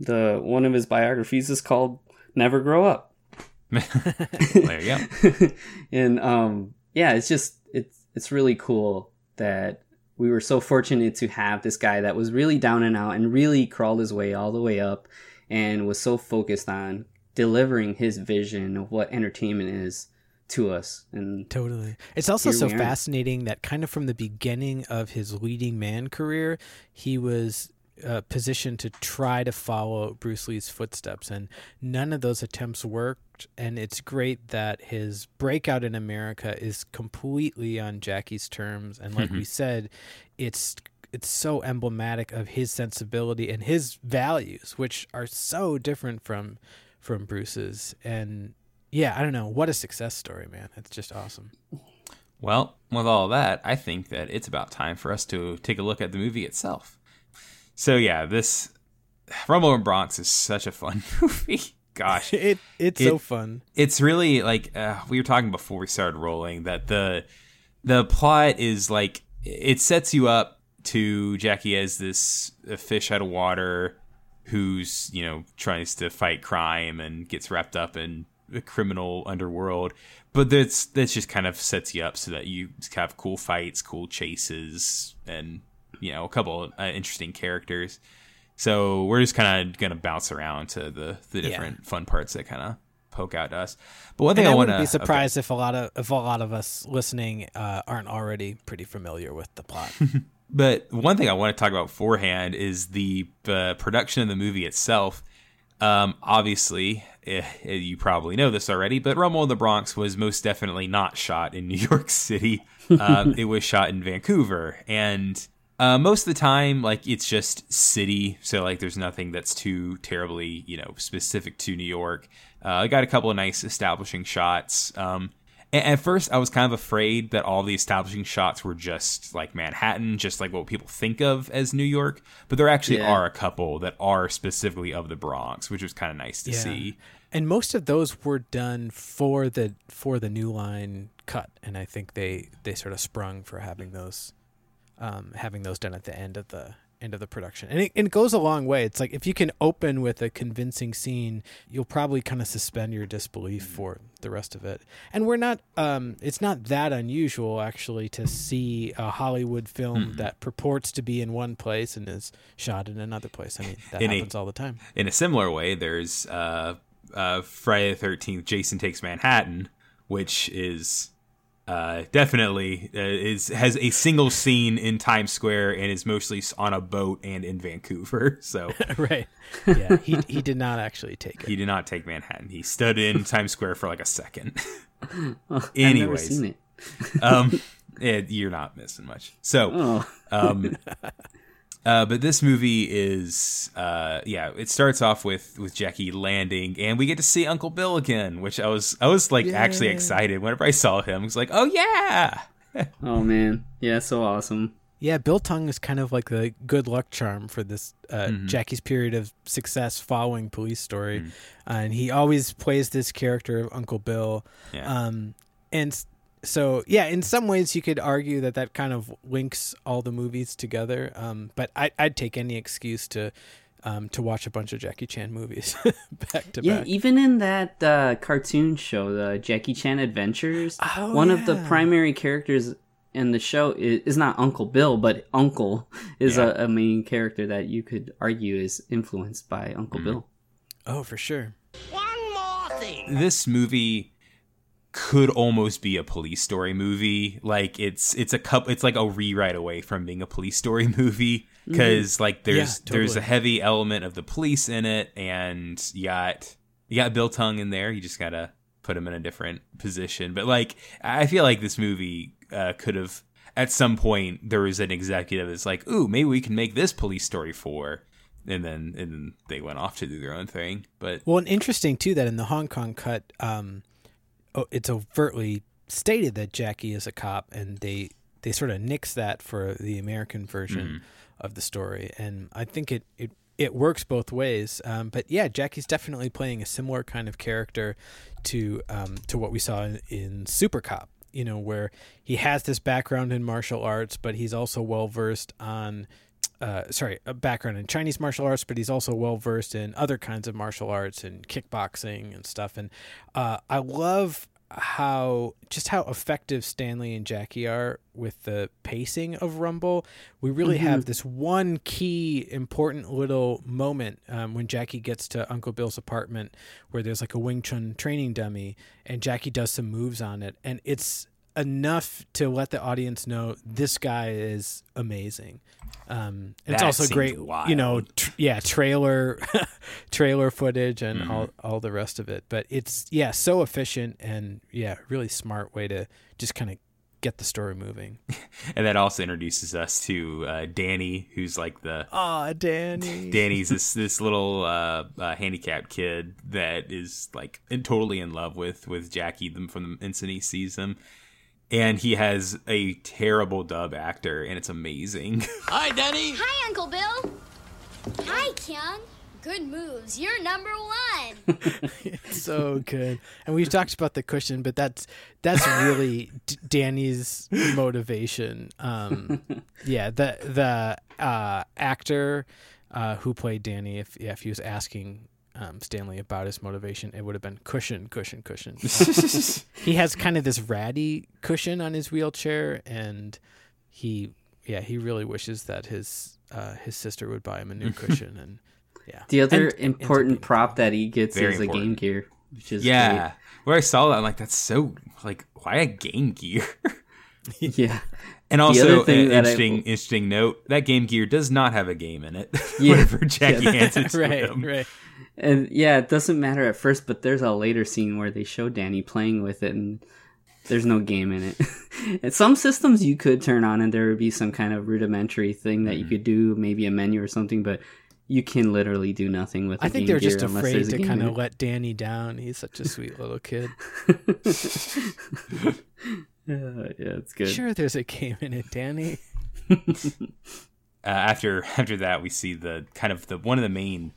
the one of his biographies is called Never Grow Up. there you go. and um yeah it's just it's it's really cool that we were so fortunate to have this guy that was really down and out and really crawled his way all the way up and was so focused on delivering his vision of what entertainment is to us and Totally. It's also so fascinating that kind of from the beginning of his leading man career, he was uh, positioned to try to follow Bruce Lee's footsteps, and none of those attempts worked. And it's great that his breakout in America is completely on Jackie's terms, and like we said, it's it's so emblematic of his sensibility and his values, which are so different from from Bruce's. And yeah, I don't know, what a success story, man! It's just awesome. Well, with all that, I think that it's about time for us to take a look at the movie itself. So yeah, this Rumble in Bronx is such a fun movie. Gosh, It it's so fun. it's really like uh, we were talking before we started rolling that the the plot is like it sets you up to Jackie as this uh, fish out of water who's you know tries to fight crime and gets wrapped up in the criminal underworld but that's that's just kind of sets you up so that you have cool fights cool chases and you know a couple uh, interesting characters so we're just kind of gonna bounce around to the the Yeah. different fun parts that kind of poke out to us but one And thing I, i want wouldn't to be surprised if a lot of if a lot of us listening uh, aren't already pretty familiar with the plot. But one thing I want to talk about beforehand is the uh, production of the movie itself. Um, obviously, eh, eh, you probably know this already, but Rumble in the Bronx was most definitely not shot in New York City. Um, it was shot in Vancouver, and uh, most of the time, like it's just city, so like there's nothing that's too terribly, you know, specific to New York. Uh, I got a couple of nice establishing shots. Um, At first, I was kind of afraid that all the establishing shots were just like Manhattan, just like what people think of as New York. But there actually Yeah. are a couple that are specifically of the Bronx, which was kind of nice to Yeah. see. and most of those were done for the for the new line cut, and I think they they sort of sprung for having those um, having those done at the end of the end of the production. And it, and it goes a long way. It's like if you can open with a convincing scene, you'll probably kind of suspend your disbelief for the rest of it. And we're not um it's not that unusual actually to see a Hollywood film that purports to be in one place and is shot in another place. I mean, that In a- happens all the time. In a similar way, there's uh, uh, Friday the Thirteenth: Jason Takes Manhattan, which is uh, definitely uh, is has a single scene in Times Square and is mostly on a boat and in Vancouver. So right. Yeah, he he did not actually take it. he did not take Manhattan. He stood in Times Square for like a second. I've never Anyways. seen it. um, yeah, you're not missing much. So, Oh, um, uh, but this movie is, uh, yeah, it starts off with with Jackie landing, and we get to see Uncle Bill again, which I was I was like actually excited whenever I saw him. I was like, oh yeah, oh man, yeah, so awesome. Yeah, Bill Tung is kind of like the good luck charm for this uh, Jackie's period of success following Police Story, uh, and he always plays this character of Uncle Bill. yeah. Um, and s- so, yeah, in some ways, you could argue that that kind of links all the movies together. Um, but I, I'd take any excuse to um, to watch a bunch of Jackie Chan movies back to Yeah, back. even in that uh, cartoon show, the Jackie Chan Adventures, Oh, one of the primary characters in the show is, is not Uncle Bill, but Uncle is Yeah. a, a main character that you could argue is influenced by Uncle Mm-hmm. Bill. Oh, for sure. One more thing. this movie could almost be a police story movie. Like it's it's a cup it's like a rewrite away from being a police story movie. Because like there's Yeah, there's a heavy element of the police in it and you got you got Bill Tung in there. You just gotta put him in a different position. But like i feel like this movie uh, could have at some point there was an executive that's like ooh maybe we can make this police story for and then and then they went off to do their own thing. But Well, and interesting too that in the Hong Kong cut, um, it's overtly stated that Jackie is a cop, and they they sort of nix that for the American version of the story, and I think it it it works both ways. Um, but yeah, Jackie's definitely playing a similar kind of character to um, to what we saw in, in Super Cop. You know, where he has this background in martial arts, but he's also well versed on uh, sorry, a background in Chinese martial arts, but he's also well versed in other kinds of martial arts and kickboxing and stuff. And uh, I love how just how effective Stanley and Jackie are with the pacing of Rumble. We really have this one key important little moment um, when Jackie gets to Uncle Bill's apartment where there's like a Wing Chun training dummy and Jackie does some moves on it and it's enough to let the audience know this guy is amazing. Um, it's also great, you know, tr- yeah, trailer, trailer footage and Mm-hmm. all, all the rest of it. But it's, yeah, so efficient and yeah, really smart way to just kind of get the story moving. And that also introduces us to uh, Danny, who's like the ah Danny. Danny's this this little uh, uh, handicapped kid that is like in, totally in love with with Jackie them from the instant he sees him, and he has a terrible dub actor, and it's amazing. Hi, Danny. Hi, Uncle Bill. Hi, Keung. Good moves. You're number one. so good. And we've talked about the cushion, but that's that's really D- Danny's motivation. Um, yeah, the the uh, actor uh, who played Danny, if yeah, if he was asking um, Stanley about his motivation, it would have been cushion, cushion, cushion. he has kind of this ratty cushion on his wheelchair, and he yeah he really wishes that his uh, his sister would buy him a new cushion and. Yeah. The other And- important being- prop that he gets Very is a Game. Gear, which is yeah, where I saw that, I'm like, that's so like, why a Game Gear? yeah. And other also, an thing that I- interesting interesting note: that Game Gear does not have a game in it. Yeah. Whenever Jackie hands it to right, him. right. And yeah, it doesn't matter at first, but there's a later scene where they show Danny playing with it, and there's no game in it. and some systems you could turn on, and there would be some kind of rudimentary thing that you mm-hmm. could do, maybe a menu or something, but you can literally do nothing with. I I think they're just afraid to kind of let Danny down. He's such a sweet little kid. Yeah, yeah, it's good. Sure, there's a game in it, Danny. uh, after after that, we see the kind of the one of the main,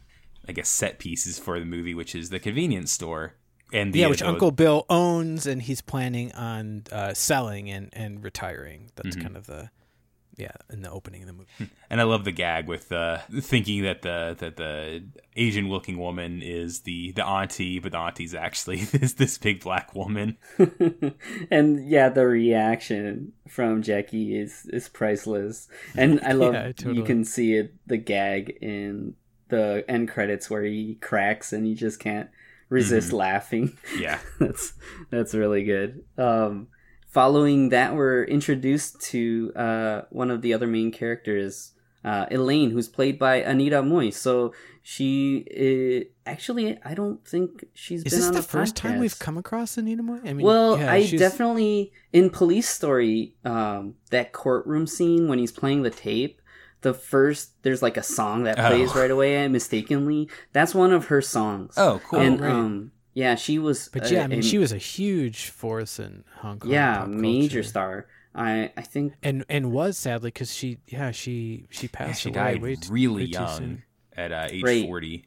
I guess, set pieces for the movie, which is the convenience store. And the, yeah, which the- Uncle Bill owns, and he's planning on uh, selling and, and retiring. That's kind of the yeah in the opening of the movie. and I love the gag with uh, thinking that the that the Asian looking woman is the the auntie, but the auntie's actually this this big black woman. and yeah, the reaction from Jackie is is priceless. And I love Yeah, you can see it the gag in the end credits where he cracks and he just can't resist laughing. Yeah, that's that's really good. Um, following that, we're introduced to uh, one of the other main characters, uh, Elaine, who's played by Anita Mui. So she uh, actually, I don't think she's Is been this on the first time we've come across Anita Mui? I mean, Well, yeah, I she's- definitely in Police Story, um, that courtroom scene when he's playing the tape. The first, there's like a song that plays Oh. right away. and Mistakenly, that's one of her songs. Oh, cool. And right. um, yeah, she was. But uh, yeah, I mean, in- she was a huge force in Hong Kong. yeah, major star. I I think and and was sadly because she yeah she she Yeah, passed she away died way really way young soon. at uh, age Right. forty.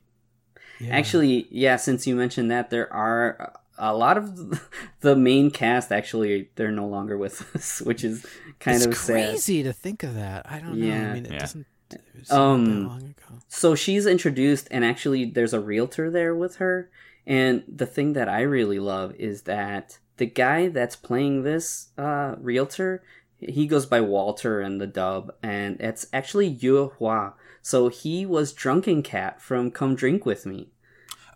Yeah. actually, yeah. Since you mentioned that, there are a lot of the main cast. Actually, they're no longer with us, which is kind it's of sad. crazy to think of that. I don't know. Yeah. I mean, it Yeah. doesn't. It was Um, long ago. so she's introduced and actually there's a realtor there with her and the thing that i really love is that the guy that's playing this uh, realtor he goes by walter in the dub and it's actually Yueh Hua so he was drunken cat from come drink with me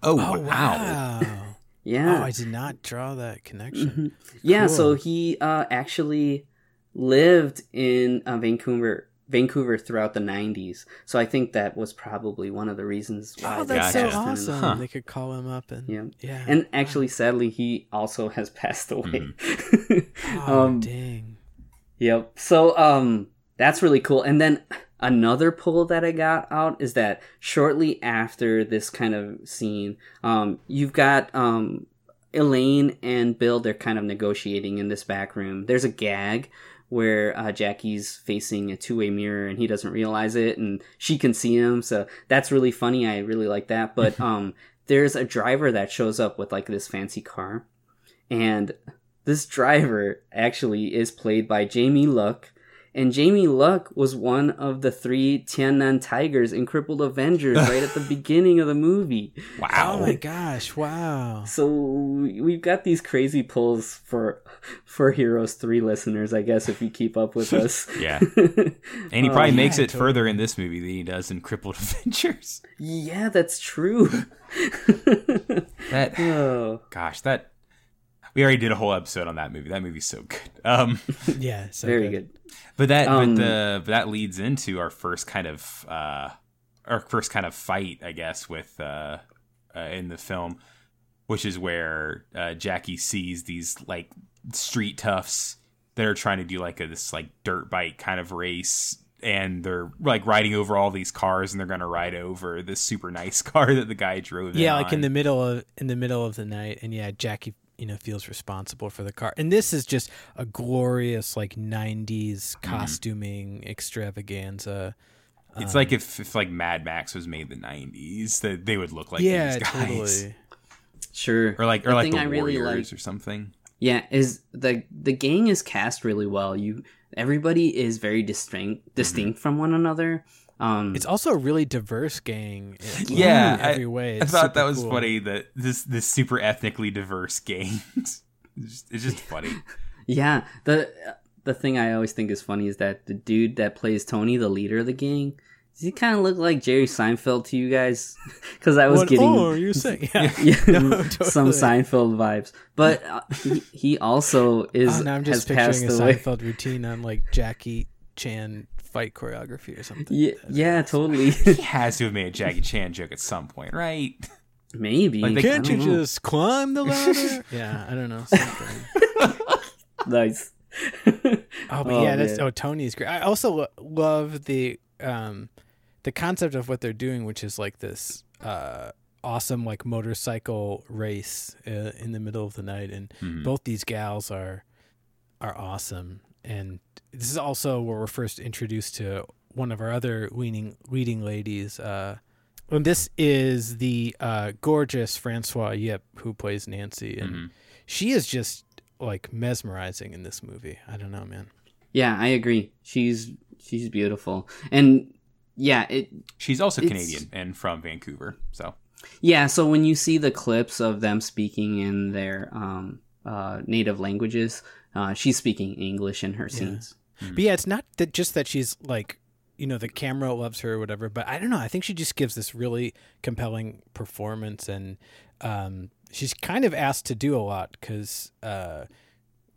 Oh, Oh wow. wow! yeah Oh, I did not draw that connection. yeah so he uh, actually lived in uh, vancouver vancouver throughout the 90s so i think that was probably one of the reasons why Oh, that's Gotcha. so him awesome! Huh. They could call him up and Yeah. yeah. And actually, sadly, he also has passed away. oh um, dang! yep. So um, that's really cool. And then another pull that I got out is that shortly after this kind of scene, um, you've got um, Elaine and Bill. They're kind of negotiating in this back room. There's a gag where uh, Jackie's facing a two-way mirror and he doesn't realize it, and she can see him. So that's really funny. I really like that. But um, there's a driver that shows up with like this fancy car, and this driver actually is played by Jamie Luk, and Jamie Luk was one of the three Tiannan Tigers in Crippled Avengers right at the beginning of the movie. Wow. Oh my gosh! Wow. So we've got these crazy pulls for for Heroes Three listeners, I guess, if you keep up with us. Yeah. And he probably Oh, makes yeah, it further in this movie than he does in Crippled Avengers. yeah, that's true. That oh. gosh, that we already did a whole episode on that movie. That movie's so good. Um Yeah. So Very good. But that Um, but the but that leads into our first kind of uh our first kind of fight, I guess, with uh, uh in the film, which is where uh Jackie sees these like street toughs that are trying to do like a this like dirt bike kind of race. And they're like riding over all these cars and they're gonna ride over this super nice car that the guy drove yeah, in like in the middle of in the middle of the night, and yeah, Jackie, you know, feels responsible for the car. And this is just a glorious like '90s Mm-hmm. costuming extravaganza. It's like if, if like Mad Max was made in the '90s, that they would look like yeah, these guys, totally. Sure. or like or The like the I really Warriors like- or something. Yeah, is the the gang is cast really well. You everybody is very distinct distinct from one another. Um It's also a really diverse gang. in- Yeah, in I- every way. I thought that was cool. funny that this this super ethnically diverse gang. it's, just, it's just funny. yeah, the the thing I always think is funny is that the dude that plays Tony, the leader of the gang, does he kind of look like Jerry Seinfeld to you guys? Cuz I was What getting oh, are you saying? Yeah. yeah, No, some. Seinfeld vibes. But uh, he, he also is Oh, now I'm just passed picturing a away. Seinfeld routine on like Jackie Chan fight choreography or something. Yeah, yeah, totally. He has to have made a Jackie Chan joke at some point, right? Maybe. Like they- Can't you know. just climb the ladder? yeah, I don't know. Nice? Oh, but Oh, yeah, that's man. oh Tony's great. I also lo- love the um the concept of what they're doing, which is like this uh awesome like motorcycle race uh, in the middle of the night, and Mhm. both these gals are are awesome. And this is also where we're first introduced to one of our other leading leading ladies. Uh, and this is the uh, gorgeous Françoise Yip who plays Nancy, and Mhm. she is just like mesmerizing in this movie. I don't know, man. Yeah, I agree. She's she's beautiful, and yeah, it She's also Canadian and from Vancouver, so yeah. So when you see the clips of them speaking in their um, uh, native languages, uh, she's speaking English in her scenes. But yeah, it's not that just that she's like, you know, the camera loves her or whatever. But I don't know. I think she just gives this really compelling performance, and um, she's kind of asked to do a lot because uh,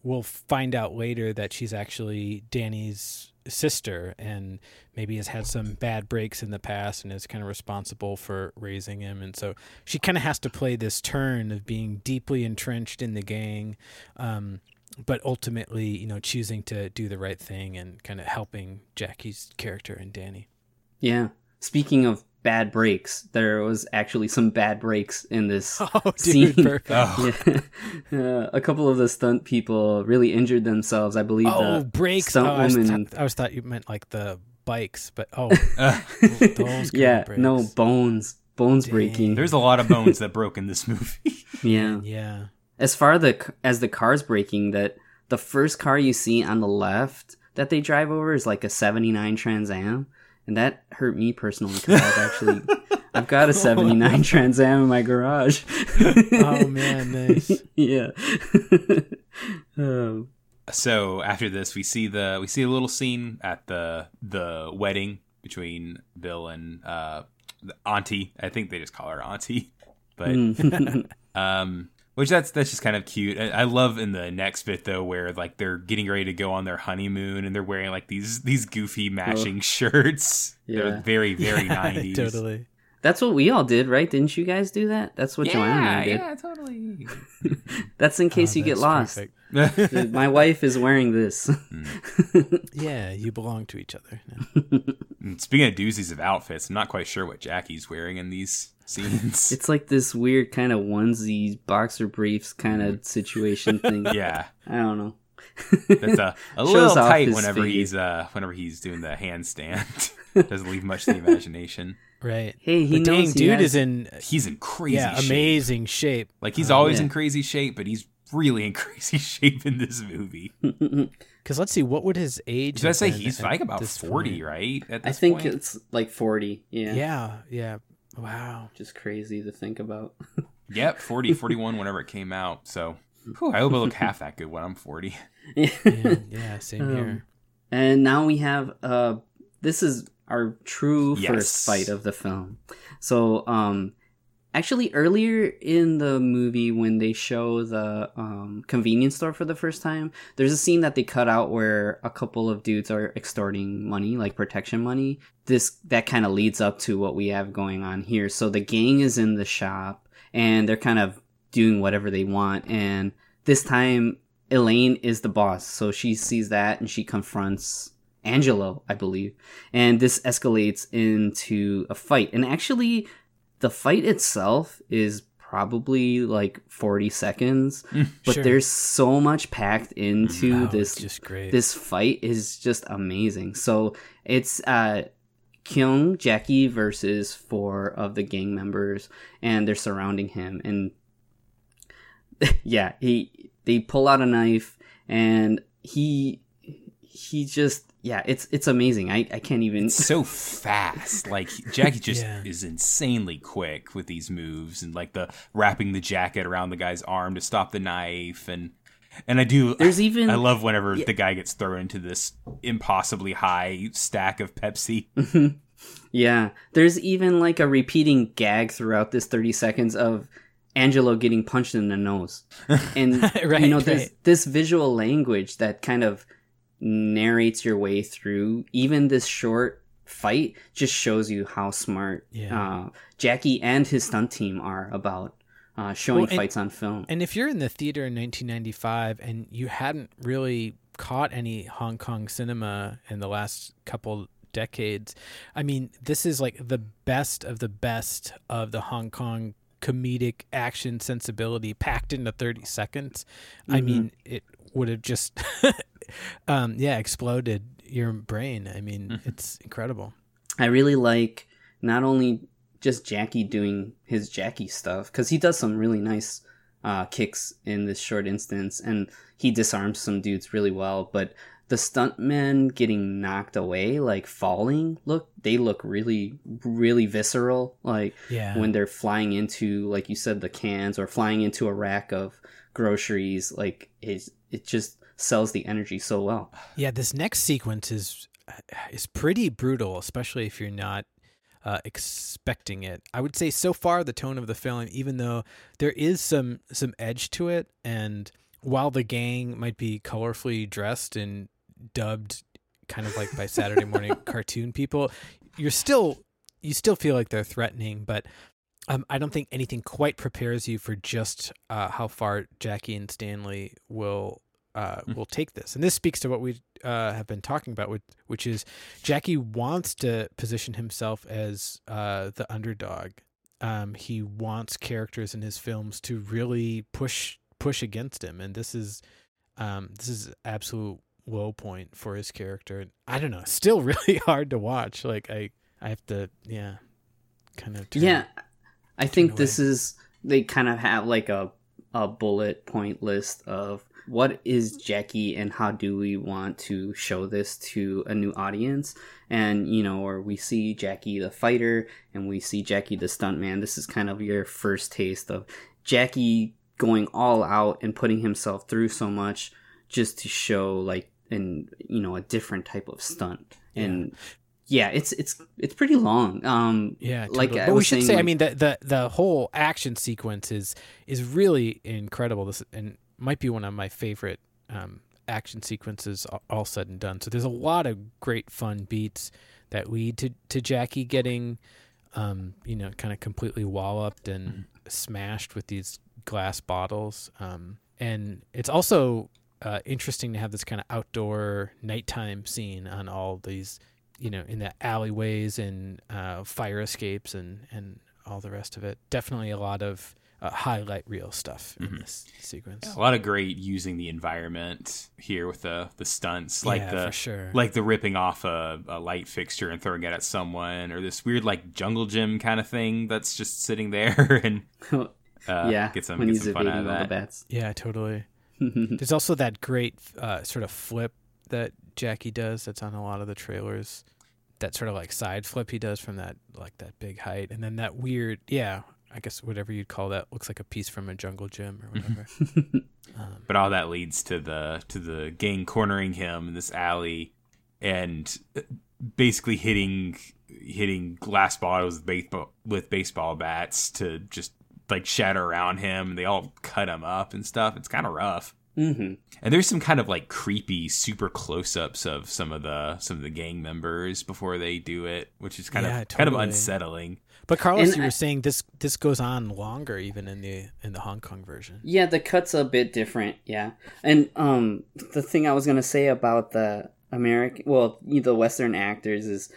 we'll find out later that she's actually Danny's sister, and maybe has had some bad breaks in the past, and is kind of responsible for raising him. And so she kind of has to play this turn of being deeply entrenched in the gang. Um, but ultimately, you know, choosing to do the right thing and kind of helping Jackie's character and Danny. Yeah. Speaking of bad breaks, there was actually some bad breaks in this Oh, scene. dude, perfect. Oh. Yeah. Uh, a couple of the stunt people really injured themselves. I believe. Oh, the breaks! Stunt Oh, I, was woman. th- I was thought you meant like the bikes, but oh, those yeah, breaks. no bones, bones Dang. breaking. there's a lot of bones that broke in this movie. yeah. yeah. As far the as the cars breaking, that the first car you see on the left that they drive over is like a '79 Trans Am, and that hurt me personally because I've actually I've got a '79 Trans Am in my garage. Oh man, nice. yeah. um, so after this, we see the we see a little scene at the the wedding between Bill and uh, the Auntie. I think they just call her Auntie, but mm. um which that's that's just kind of cute I, I love in the next bit though where like they're getting ready to go on their honeymoon and they're wearing like these these goofy matching shirts Yeah. they're very very Yeah, 90s totally. That's what we all did, right? Didn't you guys do that? That's what Joanna and I did. yeah totally That's in case Oh, you get lost. My wife is wearing this. Mm. Yeah, you belong to each other. now. Mm, speaking of doozies of outfits i'm not quite sure what jackie's wearing in these scenes It's like this weird kind of onesie boxer briefs kind of situation thing. yeah I don't know. that's a, a Shows little off tight his whenever figure. he's uh whenever he's doing the handstand doesn't leave much to the imagination Right. Hey, he the dang knows he dude has- is in he's in crazy yeah shape. amazing shape. Like he's Uh, always yeah. in crazy shape, but he's really in crazy shape in this movie. Because let's see, what would his age? I was gonna have say he's like about forty, point? right? At I think point? it's like 40. Yeah. Yeah, yeah. Wow. Just crazy to think about. Yep, 40, 41 whenever it came out. So whew, I hope I look half that good when I'm 40. Yeah, yeah same Um, here. And now we have uh this is our true Yes. first fight of the film. So um actually earlier in the movie when they show the um convenience store for the first time, there's a scene that they cut out where a couple of dudes are extorting money, like protection money. This that kind of leads up to what we have going on here. So the gang is in the shop and they're kind of doing whatever they want and this time Elaine is the boss, so she sees that and she confronts Angelo, I believe. And this escalates into a fight. And actually, the fight itself is probably like 40 seconds, but Sure. there's so much packed into this just great. this fight is just amazing. So it's uh Keung, Jackie versus four of the gang members, and they're surrounding him. And yeah, he they pull out a knife, and he he just yeah, it's it's amazing. I I can't even. so fast. Like Jackie just Yeah. is insanely quick with these moves and like the wrapping the jacket around the guy's arm to stop the knife and and I do There's even I love whenever the guy gets thrown into this impossibly high stack of Pepsi. Mm-hmm. Yeah, there's even like a repeating gag throughout this 30 seconds of Angelo getting punched in the nose. And Right, you know this right. this visual language that kind of narrates your way through even this short fight just shows you how smart Yeah. uh, Jackie and his stunt team are about uh, showing Well, and- fights on film. And if you're in the theater in 1995 and you hadn't really caught any Hong Kong cinema in the last couple decades, I mean, this is like the best of the best of the Hong Kong comedic action sensibility packed into 30 seconds. I mean, it would have just, um, yeah, exploded your brain. I mean, it's incredible. I really like not only just Jackie doing his Jackie stuff because he does some really nice uh, kicks in this short instance, and he disarms some dudes really well. But the stuntmen getting knocked away, like falling, look they look really, really visceral. Like Yeah. when they're flying into, like you said, the cans or flying into a rack of groceries. Like it's it just sells the energy so well. Yeah, this next sequence is is pretty brutal, especially if you're not uh, expecting it. I would say so far the tone of the film, even though there is some some edge to it, and while the gang might be colorfully dressed and dubbed kind of like by Saturday morning cartoon people, you're still you still feel like they're threatening, but um, I don't think anything quite prepares you for just uh, how far Jackie and Stanley will uh, will take this. And this speaks to what we uh, have been talking about, which, which is Jackie wants to position himself as uh, the underdog. Um, he wants characters in his films to really push push against him, and this is um, this is absolute low point for his character. And I don't know, still really hard to watch. Like I I have to yeah, kind of Yeah, I think this is they kind of have like a a bullet point list of what is Jackie and how do we want to show this to a new audience? And you know or we see Jackie the fighter and we see Jackie the stuntman. This is kind of your first taste of Jackie going all out and putting himself through so much just to show like an you know a different type of stunt. And yeah it's it's it's pretty long. Um Yeah, like totally. I but we was should saying, say, I mean, the, the the whole action sequence is is really incredible. This and might be one of my favorite um, action sequences, all, said and done. So there's a lot of great fun beats that lead to to Jackie getting, um, you know, kind of completely walloped and Mm-hmm. smashed with these glass bottles. Um, and it's also uh, interesting to have this kind of outdoor nighttime scene on all these you know, in the alleyways and uh, fire escapes and, and all the rest of it. Definitely a lot of uh, highlight reel stuff in this sequence. A lot of great using the environment here with the the stunts, like Yeah, the for sure. like the ripping off a, a light fixture and throwing it at someone, or this weird like jungle gym kind of thing that's just sitting there. And Uh, yeah, get some, get some fun out of that. bats. Yeah, totally. There's also that great uh, sort of flip that Jackie does. That's on a lot of the trailers. That sort of like side flip he does from that like that big height, and then that weird, yeah, I guess whatever you'd call that looks like a piece from a jungle gym or whatever. But all that leads to the to the gang cornering him in this alley, and uh, basically hitting hitting glass bottles with baseball with baseball bats to just like shatter around him. And they all cut him up and stuff. It's kind of rough. hmm And there's some kind of like creepy, super close-ups of some of the some of the gang members before they do it, which is kind Yeah, of kind of unsettling. But Carlos, And you I- were saying this this goes on longer even in the in the Hong Kong version. Yeah, the cut's a bit different. Yeah, and um, the thing I was gonna say about the American, well, the Western actors is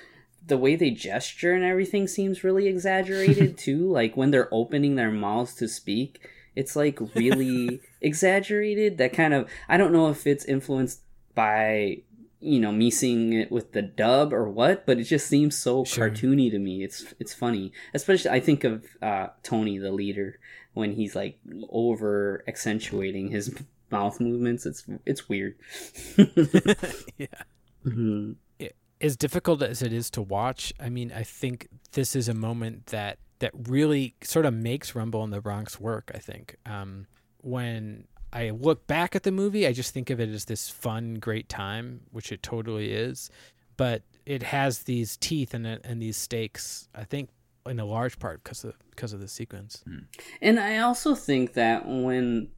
the way they gesture and everything seems really exaggerated too. Like when they're opening their mouths to speak, it's like really exaggerated. That kind of I don't know if it's influenced by you know me seeing it with the dub or what, but it just seems so Sure. cartoony to me. It's it's funny, especially I think of uh, Tony, the leader, when he's like over accentuating his mouth movements. It's it's weird. yeah. Mhm. as difficult as it is to watch, I mean, I think this is a moment that that really sort of makes Rumble in the Bronx work. I think um, when I look back at the movie, I just think of it as this fun, great time, which it totally is. But it has these teeth and and these stakes. I think in a large part because of because of the sequence. And I also think that when,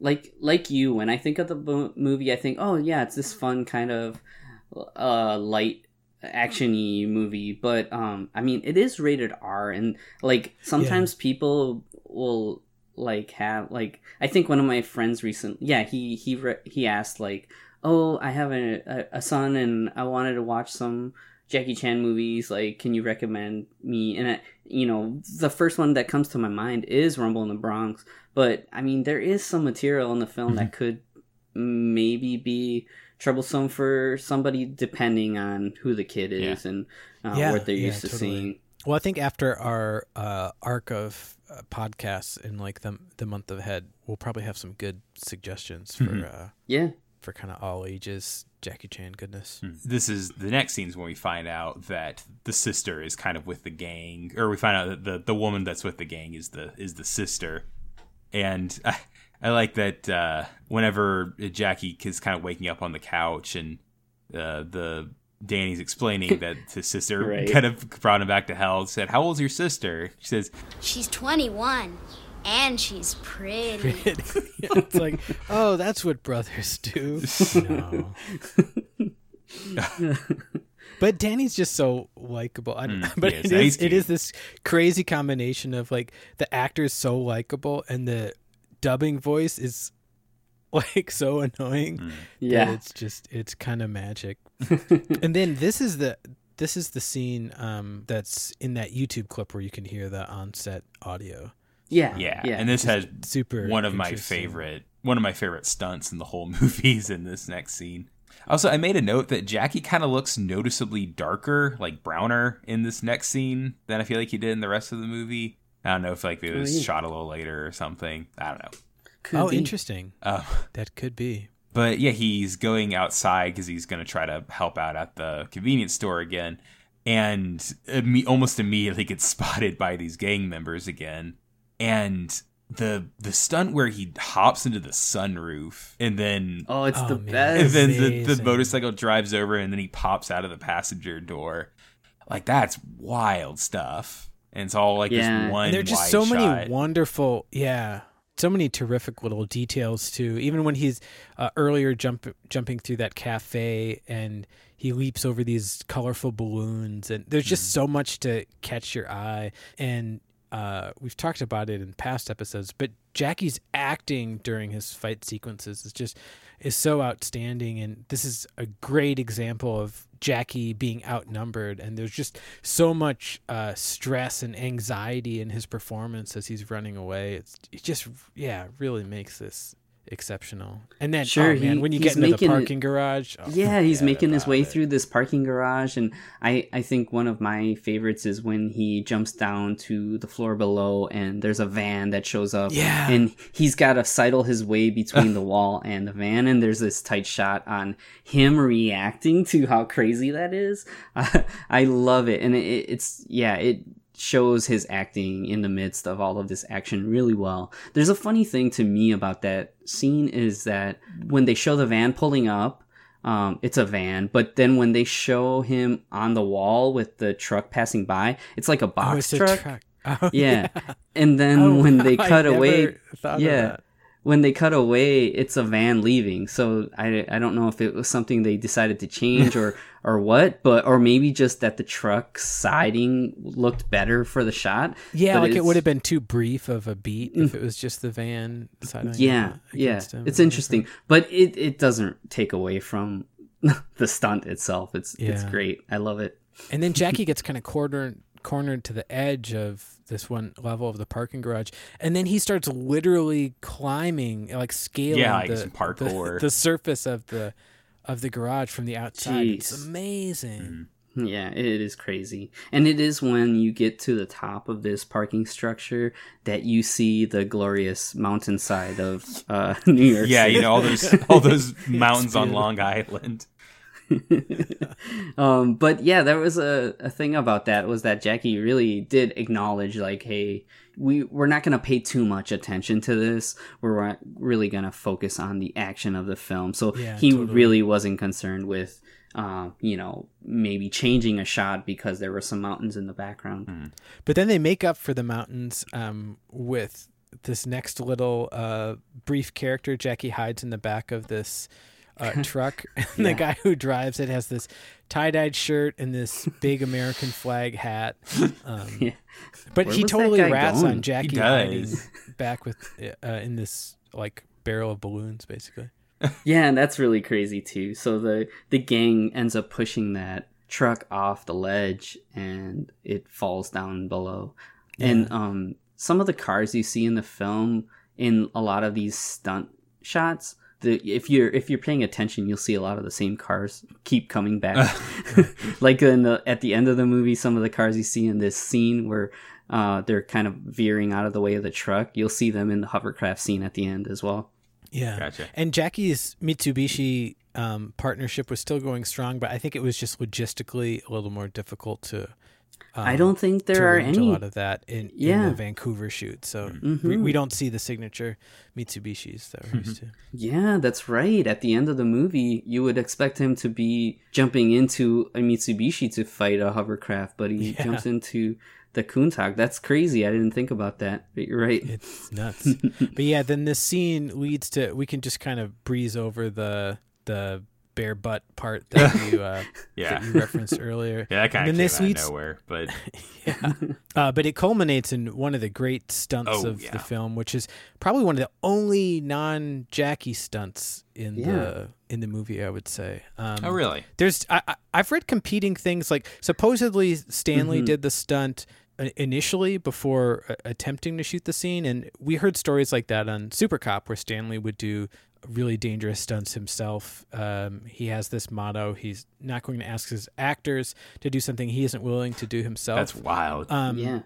like like you, when I think of the bo- movie, I think, oh yeah, it's this fun kind of uh light actiony movie. But um, I mean, it is rated R, and like sometimes people will like have like I think one of my friends recently yeah, he he re- he asked like, oh, I have a, a a son and I wanted to watch some. Jackie Chan movies, like, can you recommend me? And I, you know, the first one that comes to my mind is Rumble in the Bronx. But I mean, there is some material in the film that could maybe be troublesome for somebody, depending on who the kid is and uh, Yeah, what they're yeah, used to totally. seeing. Well, I think after our uh, arc of uh, podcasts in like the the month ahead, we'll probably have some good suggestions for Mhm. uh, Yeah, for kind of all ages Jackie Chan goodness. This is the next scenes when we find out that the sister is kind of with the gang, or we find out that the, the woman that's with the gang is the is the sister, and I, I like that uh, whenever Jackie is kind of waking up on the couch and uh, the Danny's explaining that his sister Right. kind of brought him back to hell. Said, "How old's your sister?" She says, She's 21 and she's pretty. it's like, oh, that's what brothers do. No. but Danny's just so likable. I don't. Mm, But he it is. is, He's it is this crazy combination of like the actor is so likable and the dubbing voice is like so annoying that yeah. it's just it's kind of magic. and then this is the this is the scene um, that's in that YouTube clip where you can hear the onset audio. yeah, "Yeah," yeah. and this has Super one of my favorite one of my favorite stunts in the whole movie is in this next scene. Also, I made a note that Jackie kind of looks noticeably darker, like browner, in this next scene than I feel like he did in the rest of the movie. I don't know if like it Oh, was yeah. shot a little later or something. I don't know. Could oh, be. interesting. Um, That could be. but yeah, he's going outside because he's going to try to help out at the convenience store again, and imme- almost immediately gets spotted by these gang members again. And the the stunt where he hops into the sunroof and then Oh, it's Oh, the man. and best. then the, the motorcycle drives over and then he pops out of the passenger door. Like that's wild stuff. And it's all like Yeah. this one. And there are just wide so many wonderful, yeah, so many terrific little details too. Even when he's uh, earlier jump jumping through that cafe and he leaps over these colorful balloons, and there's just Mm-hmm. so much to catch your eye. And uh, we've talked about it in past episodes, but Jackie's acting during his fight sequences is just is so outstanding, and this is a great example of Jackie being outnumbered, and there's just so much uh, stress and anxiety in his performance as he's running away. It's it just yeah, really makes this exceptional. And then, Sure, oh, man, he- when you get into the making it- parking garage, oh, yeah he's forget making his way it. through this parking garage and i i think one of my favorites is when he jumps down to the floor below and there's a van that shows up Yeah. and he's got to sidle his way between the wall and the van and there's this tight shot on him reacting to how crazy that is i love it and it, it's yeah it shows his acting in the midst of all of this action really well. There's a funny thing to me about that scene is that when they show the van pulling up, um, it's a van, but then when they show him on the wall with the truck passing by, it's like a Oh, box it's truck. a truck. Oh, Yeah. And then Oh, when they cut away, yeah. When they cut away, it's a van leaving. So I, I don't know if it was something they decided to change or or what, but or maybe just that the truck siding looked better for the shot. Yeah, But like it would have been too brief of a beat if mm. it was just the van sidling Yeah, yeah, it's interesting, but it it doesn't take away from the stunt itself. It's it's great. I love it. And then Jackie gets kind of cornered cornered to the edge of this one level of the parking garage, and then he starts literally climbing, like scaling Yeah, like the, some parkour. the, the surface of the of the garage from the outside. It's Jeez. amazing. Yeah, it is crazy. And it is when you get to the top of this parking structure that you see the glorious mountainside of uh, New York Yeah, City. you know all those all those mountains on Long Island. um, but yeah, there was a, a thing about that was that Jackie really did acknowledge like, hey, we we're not gonna pay too much attention to this. We're really gonna focus on the action of the film. So Yeah, he totally. really wasn't concerned with, uh, you know, maybe changing a shot because there were some mountains in the background. But then they make up for the mountains um, with this next little uh, brief character. Jackie hides in the back of this uh, truck, and the guy who drives it has this tie-dyed shirt and this big American flag hat. Um, Yeah. But Where he totally rats going? on Jackie hiding back with uh, in this like barrel of balloons, basically. Yeah, and that's really crazy too. So the the gang ends up pushing that truck off the ledge and it falls down below. And um some of the cars you see in the film in a lot of these stunt shots the, if you're if you're paying attention, you'll see a lot of the same cars keep coming back. like in the at the end of the movie, some of the cars you see in this scene where uh, they're kind of veering out of the way of the truck, you'll see them in the hovercraft scene at the end as well. Yeah. Gotcha. And Jackie's Mitsubishi um, partnership was still going strong, but I think it was just logistically a little more difficult to. Um, I don't think there are any a lot of that in, in the Vancouver shoot, so we, Mhm. we don't see the signature Mitsubishis that we're used to. Yeah, that's right. At the end of the movie, you would expect him to be jumping into a Mitsubishi to fight a hovercraft, but he Yeah. jumps into the Countach. That's crazy. I didn't think about that. But you're right. It's nuts. but yeah, then this scene leads to we can just kind of breeze over the the bare butt part that you uh, Yeah. that you referenced earlier. Yeah, that kind of came this out nowhere, but yeah. Uh, but it culminates in one of the great stunts Oh, of yeah. the film, which is probably one of the only non Jackie stunts in Yeah. the in the movie. I would say. Um, oh really? There's I, I- I've read competing things like supposedly Stanley Mhm. did the stunt uh, initially before uh, attempting to shoot the scene, and we heard stories like that on Super Cop where Stanley would do really dangerous stunts himself. Um, he has this motto: he's not going to ask his actors to do something he isn't willing to do himself. That's wild. Um, yeah.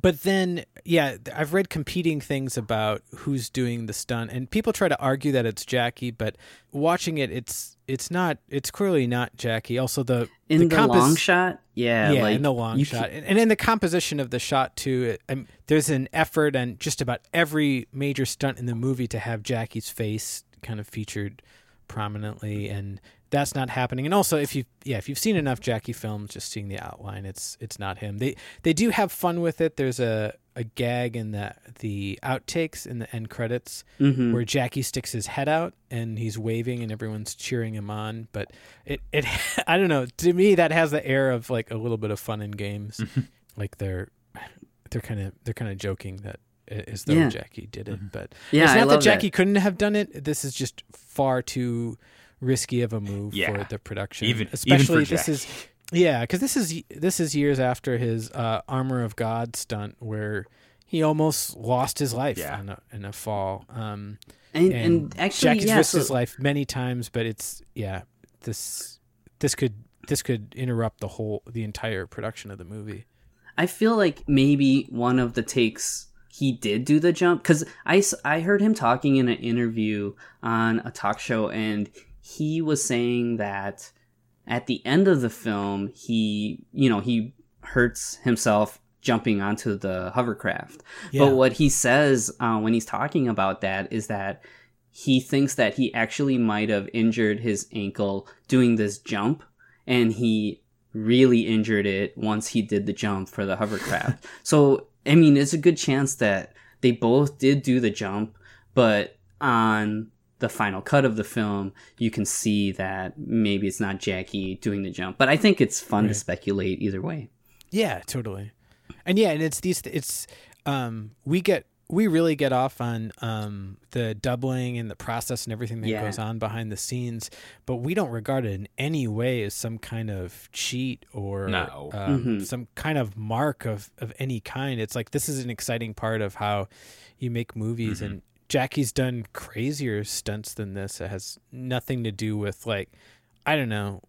But then, yeah, I've read competing things about who's doing the stunt, and people try to argue that it's Jackie. But watching it, it's it's not. It's clearly not Jackie. Also, the In the, compos- long shot, yeah, yeah, like in the long shot, can- and, and in the composition of the shot too. It, um, there's an effort and just about every major stunt in the movie to have Jackie's face kind of featured prominently, and that's not happening. And also, if you yeah, if you've seen enough Jackie films, just seeing the outline, it's it's not him. They they do have fun with it. There's a a gag in the the outtakes in the end credits Mhm. where Jackie sticks his head out and he's waving and everyone's cheering him on. But it, it I don't know. To me, that has the air of like a little bit of fun and games. like they're they're kind of they're kind of joking that as though Yeah. Jackie did it. But Yeah, it's not that Jackie that. couldn't have done it. This is just far too risky of a move Yeah. for the production. Even- even for especially this Jackie. is yeah, because this is this is years after his uh, Armor of God stunt where he almost lost his life Yeah. in, a, in a fall. Um, And, and, actually, Jackie's yeah, risked so- his life many times, but it's yeah, this this could this could interrupt the whole the entire production of the movie. I feel like maybe one of the takes he did do the jump because I, I heard him talking in an interview on a talk show and he was saying that at the end of the film he you know he hurts himself jumping onto the hovercraft Yeah. but what he says uh, when he's talking about that is that he thinks that he actually might have injured his ankle doing this jump and he really injured it once he did the jump for the hovercraft. so, I mean, it's a good chance that they both did do the jump, but on the final cut of the film, you can see that maybe it's not Jackie doing the jump. But I think it's fun to speculate either way. Yeah, totally. And yeah, and it's these it's um we get we really get off on um the doubling and the process and everything that Yeah. goes on behind the scenes, but we don't regard it in any way as some kind of cheat or No. um, Mhm. some kind of mark of of any kind. It's like this is an exciting part of how you make movies Mm-hmm. and Jackie's done crazier stunts than this. It has nothing to do with like I don't know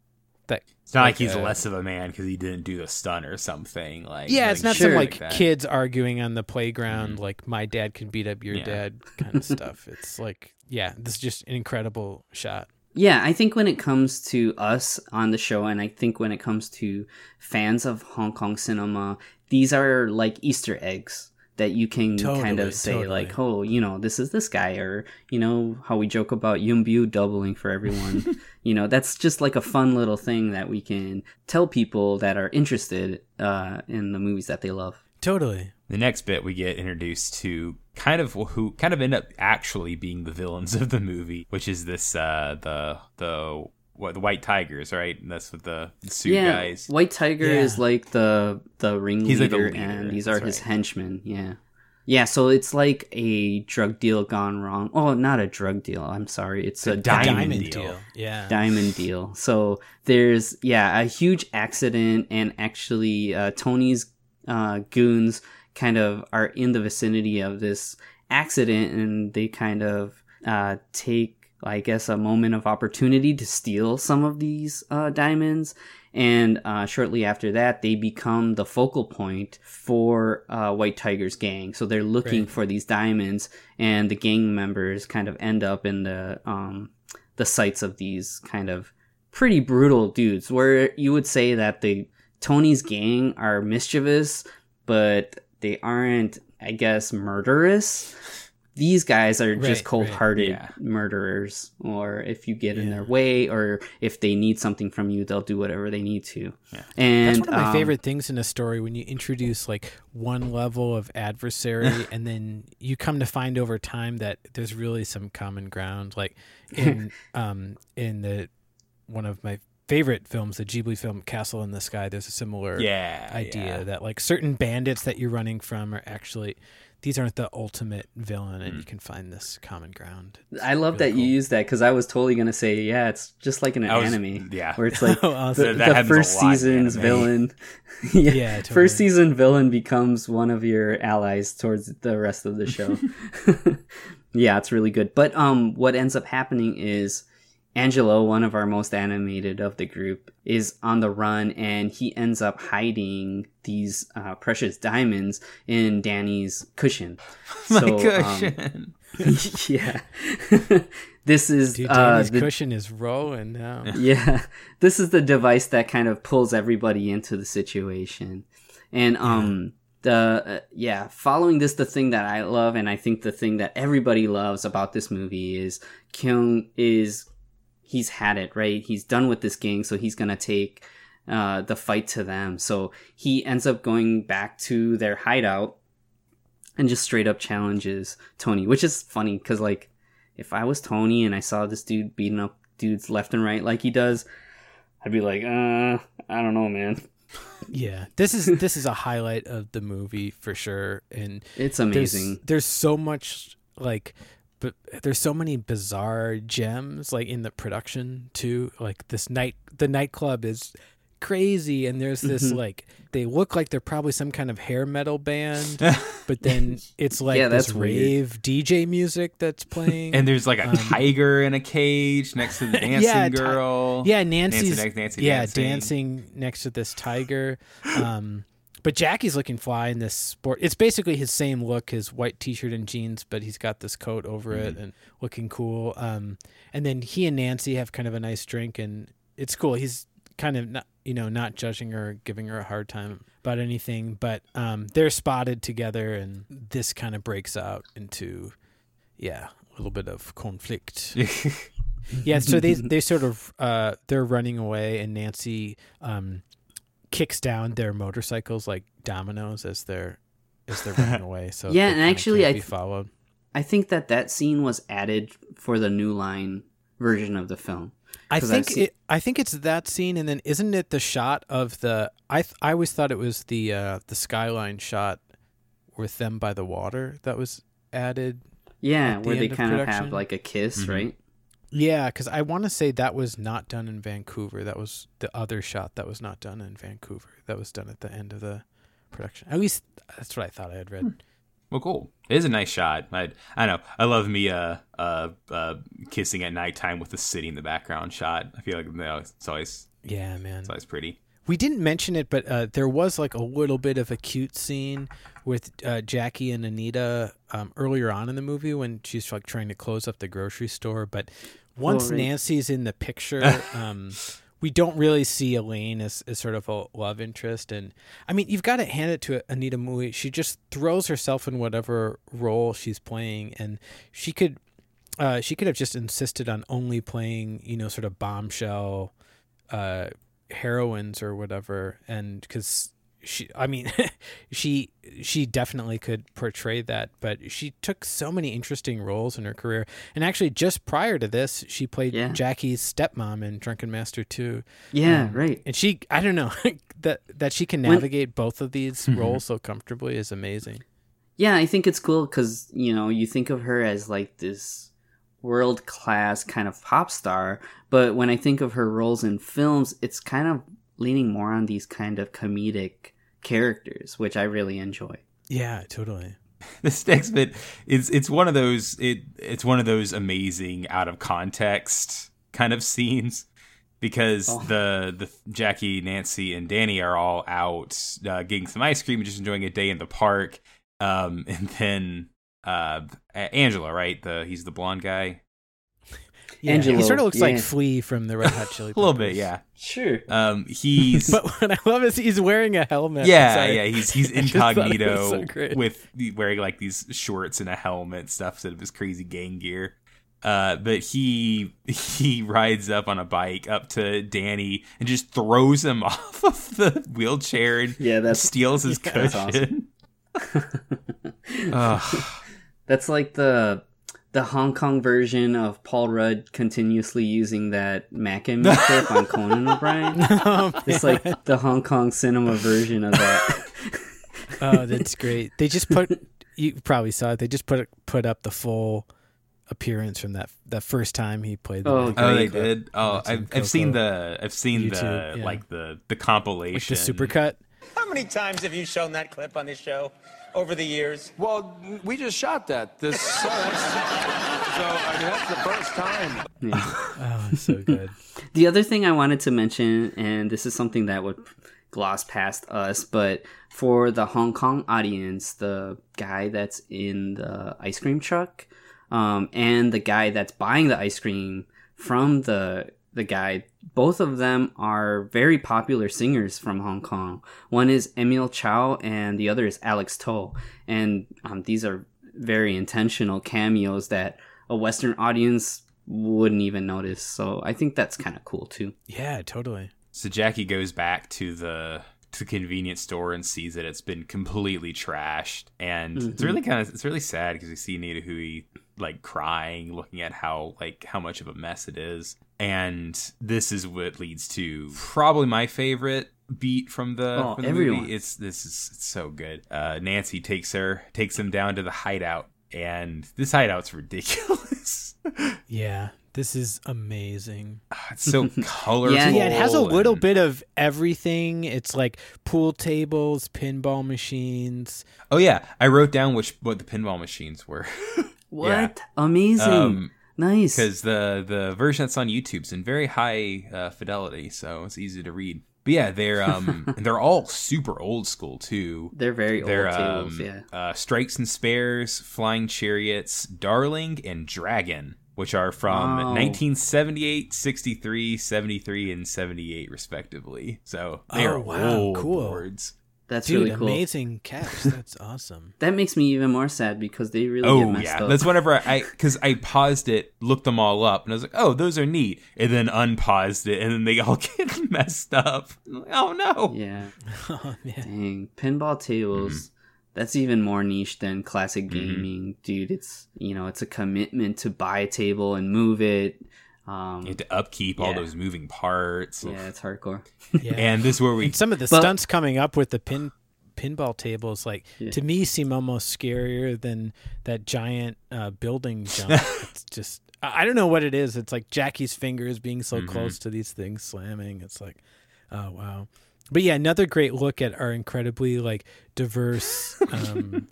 that It's not like, like, he's uh, less of a man because he didn't do the stunt or something. Like yeah, it's not nothing some Sure. like kids arguing on the playground, Mhm. like my dad can beat up your Yeah. dad kind of stuff. It's like, yeah, this is just an incredible shot. Yeah, I think when it comes to us on the show, and I think when it comes to fans of Hong Kong cinema, these are like Easter eggs that you can kind of say, totally. like, oh, you know, this is this guy, or, you know, how we joke about Yuen Biao doubling for everyone. you know, that's just like a fun little thing that we can tell people that are interested uh, in the movies that they love. Totally. The next bit we get introduced to kind of who kind of end up actually being the villains of the movie, which is this uh the the what the white tigers, right? And that's what the suit yeah, guys. White Tiger Yeah. is like the the ringleader, He's like the leader, and these are that's his right. henchmen. Yeah, yeah. So it's like a drug deal gone wrong. Oh, not a drug deal. I'm sorry. It's a, a diamond, diamond deal. deal. Yeah. diamond deal. So there's yeah a huge accident, and actually uh, Tony's uh, goons kind of are in the vicinity of this accident, and they kind of uh, take I guess a moment of opportunity to steal some of these uh, diamonds. And uh, shortly after that, they become the focal point for uh, White Tiger's gang. So they're looking Right. for these diamonds, and the gang members kind of end up in the um, the sights of these kind of pretty brutal dudes. Where you would say that the Tony's gang are mischievous, but they aren't, I guess, murderous. These guys are Right, just cold-hearted yeah. murderers, or if you get in their way, or if they need something from you, they'll do whatever they need to. And That's one of my um, favorite things in a story when you introduce like one level of adversary and then you come to find over time that there's really some common ground. Like in um in the one of my favorite films, the Ghibli film Castle in the Sky, there's a similar Yeah, idea yeah. that like certain bandits that you're running from are actually these aren't the ultimate villain and Mm. you can find this common ground. I love really that you cool. use that because I was totally gonna say, yeah, it's just like in an I was- anime, yeah. where it's like Oh, the, That the first a lot in season's villain. yeah, Yeah, totally. first season villain becomes one of your allies towards the rest of the show. yeah, it's really good. But um, what ends up happening is Angelo, one of our most animated of the group, is on the run and he ends up hiding these uh, precious diamonds in Danny's cushion. My So, um, cushion. yeah. this is Dude, uh, Danny's the, cushion is rolling now. yeah. This is the device that kind of pulls everybody into the situation. And um the uh, yeah, following this the thing that I love and I think the thing that everybody loves about this movie is Keung is he's had it, right? He's done with this gang, so he's going to take uh the fight to them. So he ends up going back to their hideout and just straight up challenges Tony, which is funny cuz like if I was Tony and I saw this dude beating up dudes left and right like he does, I'd be like, uh, I don't know, man. Yeah, this is this is a highlight of the movie for sure, and It's there's amazing. there's so much like, but there's so many bizarre gems like in the production too. Like this night, the nightclub is crazy and there's this Mm-hmm. like they look like they're probably some kind of hair metal band but then it's like Yeah, this that's weird. rave dj music that's playing And there's like a tiger in a cage next to the dancing Um, Yeah, ti- girl. yeah nancy's Nancy, Nancy yeah dancing. dancing next to this tiger um but Jackie's looking fly in this sport. It's basically his same look, his white t-shirt and jeans, but he's got this coat over it Mm-hmm. and looking cool. Um, and then he and Nancy have kind of a nice drink, and it's cool. He's kind of not, you know, not judging her, giving her a hard time about anything, but um, they're spotted together, and this kind of breaks out into, yeah, a little bit of conflict. yeah, so they they sort of uh, they're running away, and Nancy um, kicks down their motorcycles like dominoes as they're as they're running away. So Yeah, and actually I th- followed. I think that that scene was added for the New Line version of the film. I've think seen- it. I think it's that scene, and then isn't it the shot of the? I th- I always thought it was the uh, the skyline shot with them by the water that was added. Yeah, At the where they end of kind of have like a kiss, right? Yeah, because I want to say that was not done in Vancouver. That was the other shot that was not done in Vancouver. That was done at the end of the production. At least that's what I thought I had read. Well, cool. It is a nice shot. I I know. I love me uh uh uh kissing at nighttime with the city in the background shot. I feel like you know, it's always Yeah, man. it's always pretty. We didn't mention it, but uh, there was like a little bit of a cute scene with uh, Jackie and Anita um, earlier on in the movie when she's like trying to close up the grocery store. But once. Nancy's in the picture, um, we don't really see Elaine as, as sort of a love interest. And I mean, you've got to hand it to Anita Mui. She just throws herself in whatever role she's playing, and she could. Uh, she could have just insisted on only playing, you know, sort of bombshell uh, heroines or whatever, and because she, I mean, she she definitely could portray that, but she took so many interesting roles in her career. And actually, just prior to this, she played Yeah. Jackie's stepmom in Drunken Master Two. Yeah, Um, right. And she, I don't know that that she can When- navigate both of these roles so comfortably is amazing. Yeah, I think it's cool because you know you think of her as like this world class kind of pop star, but when I think of her roles in films, it's kind of leaning more on these kind of comedic characters, which I really enjoy. Yeah, totally. This next bit is it's one of those it it's one of those amazing out of context kind of scenes because Oh. the the Jackie, Nancy, and Danny are all out uh, getting some ice cream and just enjoying a day in the park. Um, and then uh, Angela, right? The he's the blonde guy. Yeah, Angelo, he sort of looks like yeah. Flea from the Red Hot Chili Peppers. A little bit, yeah. Sure. Um, he's But what I love is he's wearing a helmet. yeah, Sorry. yeah. He's he's I just thought it was incognito so with wearing like these shorts and a helmet stuff instead of his crazy gang gear. Uh, but he he rides up on a bike up to Danny and just throws him off of the wheelchair and Yeah, that's- steals his yeah, that's cushion. Ugh. That's like the the Hong Kong version of Paul Rudd continuously using that Mac and Me clip on Conan O'Brien. Oh, It's like the Hong Kong cinema version of that. oh, that's great. They just put you probably saw it. They just put put up the full appearance from that that first time he played. The Oh, Mac Oh, they clip. did. Oh, I've, I've seen the I've seen YouTube, the yeah. like the the like compilation, the supercut. How many times have you shown that clip on this show over the years? Well, we just shot that. This so, so I mean that's the first time. Yeah. Oh, it's so good. The other thing I wanted to mention, and this is something that would gloss past us, but for the Hong Kong audience, the guy that's in the ice cream truck, um, and the guy that's buying the ice cream from the the guy, both of them are very popular singers from Hong Kong. One is Emil Chau, and the other is Alex To, and um, these are very intentional cameos that a Western audience wouldn't even notice. So I think that's kind of cool too. Yeah, totally. So Jackie goes back to the to the convenience store and sees that it's been completely trashed, and it's Mm-hmm. really kind of it's really sad because you see Anita Mui like crying, looking at how like how much of a mess it is, and this is what leads to probably my favorite beat from the, Oh, from the movie. It's this is it's so good. Uh, Nancy takes her takes him down to the hideout, and this hideout's ridiculous. Yeah, This is amazing. It's so colorful. Yeah, Yeah, it has a little and- bit of everything. It's like pool tables, pinball machines. Oh yeah, I wrote down which what the pinball machines were What? Yeah. Amazing. Um, nice. because the the version that's on YouTube's in very high uh, fidelity, so it's easy to read. But yeah, they're um they're all super old school too. They're very They're old um, yeah. uh, Strikes and Spares, Flying Chariots, Darling, and Dragon, which are from Wow. 1978, 63, 73, and 78 respectively. So they Oh, are wow, old cool. boards. That's Dude, really cool. amazing cast. That's awesome. That makes me even more sad because they really get Oh messed yeah, up. that's whenever I because I paused it, looked them all up, and I was like, "Oh, those are neat," and then unpaused it, and then they all get messed up. Like, oh no! yeah. oh man. Dang. Pinball tables. Mm-hmm. That's even more niche than classic gaming, dude. It's you know, it's a commitment to buy a table and move it. Um, You have to upkeep all those moving parts, yeah, it's hardcore. Yeah. and this is where we And some of the But- stunts coming up with the pin pinball tables, like Yeah. to me, seem almost scarier than that giant uh, building jump. it's just I I don't know what it is. It's like Jackie's fingers being so Mhm. close to these things slamming. It's like, oh wow. But yeah, another great look at our incredibly like diverse um,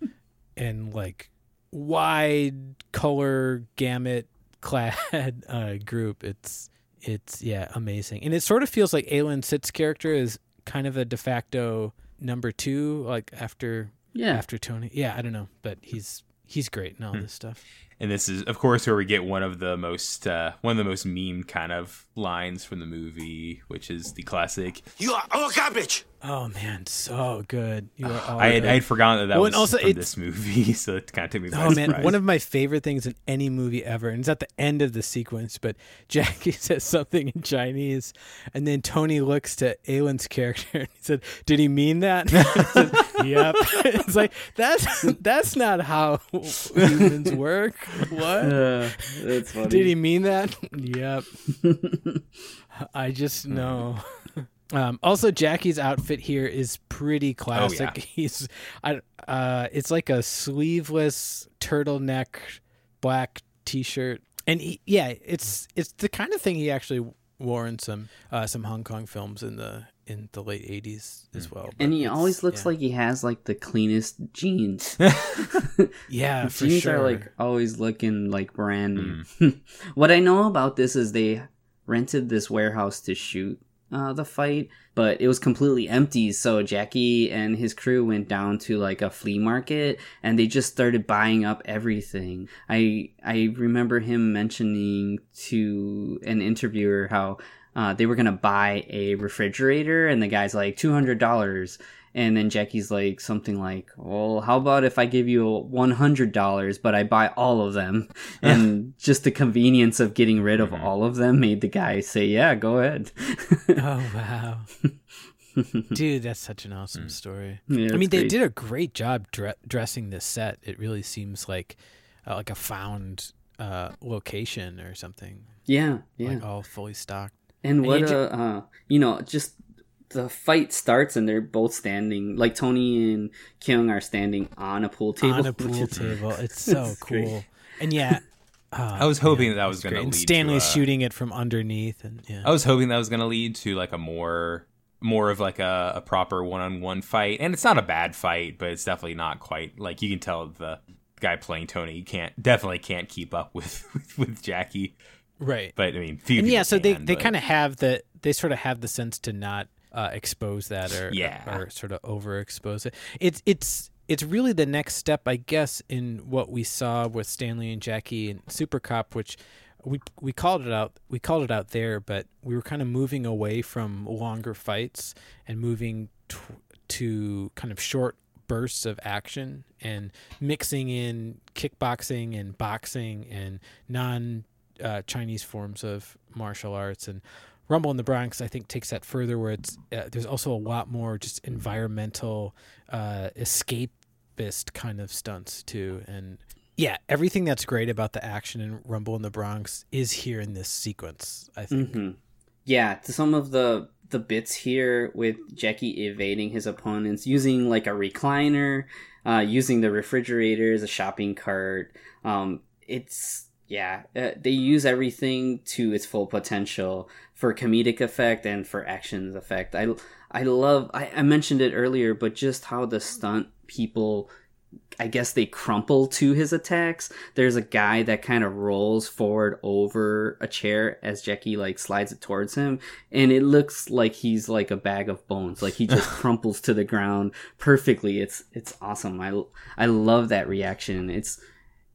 and like wide color gamut clad uh, group. It's it's yeah amazing, and it sort of feels like Ailen Sit's character is kind of a de facto number two, like after Yeah. after Tony. Yeah, I don't know, but he's he's great and all Hmm. this stuff. and this is of course where we get one of the most uh, one of the most meme kind of lines from the movie, which is the classic. You are all garbage. Oh man, so good. You are all I had. I had forgotten that that Well, was also from this movie, so it kind of took me by Oh man, surprise. one of my favorite things in any movie ever, and it's at the end of the sequence. But Jackie says something in Chinese, and then Tony looks to Ailen's character and he said, "Did he mean that?" Said, yep. it's like that's that's not how humans work. What? Uh, that's funny. Did he mean that? yep. I just know. Um, also, Jackie's outfit here is pretty classic. yeah. He's, I, uh, it's like a sleeveless turtleneck, black T-shirt, and he, yeah, it's it's the kind of thing he actually wore in some uh, some Hong Kong films in the in the late '80s as well. And he always looks yeah. like he has like the cleanest jeans. yeah, for jeans sure. are like always looking like brand new. Mm. what I know about this is they rented this warehouse to shoot uh, the fight, but it was completely empty. So Jackie and his crew went down to like a flea market and they just started buying up everything. I I remember him mentioning to an interviewer how. Uh, they were gonna buy a refrigerator, and the guy's like two hundred dollars, and then Jackie's like something like, "Well, how about if I give you one hundred dollars, but I buy all of them?" And just the convenience of getting rid of all of them made the guy say, "Yeah, go ahead." oh wow. Dude, that's such an awesome story. Yeah, I mean, they great. did a great job dre- dressing this set. It really seems like uh, like a found uh, location or something. Yeah, yeah. Like all fully stocked. And what you a, uh, you know, just the fight starts and they're both standing, like Tony and Keung are standing on a pool table. on a pool table. It's so it's great. cool. And yeah, uh, I was hoping yeah, that was it's gonna great. And lead to, Stanley's uh, shooting it from underneath, and yeah. I was hoping that was going to lead to like a more more of like a, a proper one-on-one fight and it's not a bad fight but it's definitely not quite like you can tell the guy playing tony can't definitely can't keep up with with jackie right. but i mean few and yeah, so they can, they but- kind of have the they sort of have the sense to not uh, expose that or Yeah. or, sort of overexpose it. It's it's it's really the next step, I guess, in what we saw with Stanley and Jackie and Super Cop, which we we called it out we called it out there, but we were kind of moving away from longer fights and moving t- to kind of short bursts of action and mixing in kickboxing and boxing and non uh, Chinese forms of martial arts and Rumble in the Bronx, I think, takes that further, where it's uh, there's also a lot more just environmental, uh, escapist kind of stunts too, and yeah, everything that's great about the action in Rumble in the Bronx is here in this sequence. I think. Mhm. Yeah, to some of the the bits here with Jackie evading his opponents using like a recliner, uh, using the refrigerator as a shopping cart. Um, it's yeah, uh, they use everything to its full potential for comedic effect and for action effect. I I love. I, I mentioned it earlier, but just how the stunt people I guess they crumple to his attacks. There's a guy that kind of rolls forward over a chair as Jackie like slides it towards him, and it looks like he's like a bag of bones. Like he just crumples to the ground perfectly. It's it's awesome. I I love that reaction. It's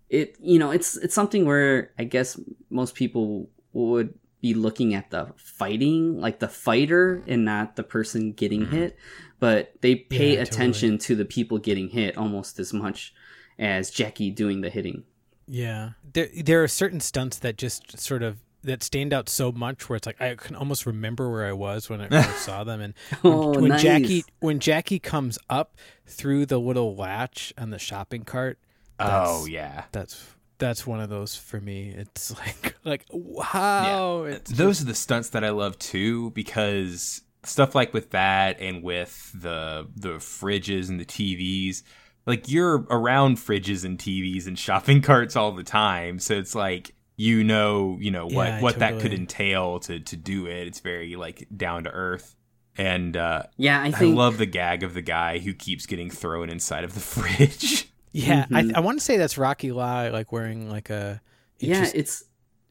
it you know it's it's something where I guess most people would be looking at the fighting, like the fighter, and not the person getting mm-hmm. hit but they pay yeah, attention totally. to the people getting hit almost as much as Jackie doing the hitting. Yeah, there there are certain stunts that just sort of that stand out so much where it's like I can almost remember where I was when I first saw them. And when, oh, when nice. Jackie when Jackie comes up through the little latch on the shopping cart. Oh yeah, that's that's one of those for me. It's like like wow. Yeah. Those just... are the stunts that I love too because stuff like with that and with the the fridges and the TVs like you're around fridges and TVs and shopping carts all the time so it's like you know you know what yeah, what totally. that could entail to to do it it's very like down to earth and uh yeah I, think... I love the gag of the guy who keeps getting thrown inside of the fridge yeah mm-hmm. I, I want to say that's Rocky Lai like wearing like a it yeah just, it's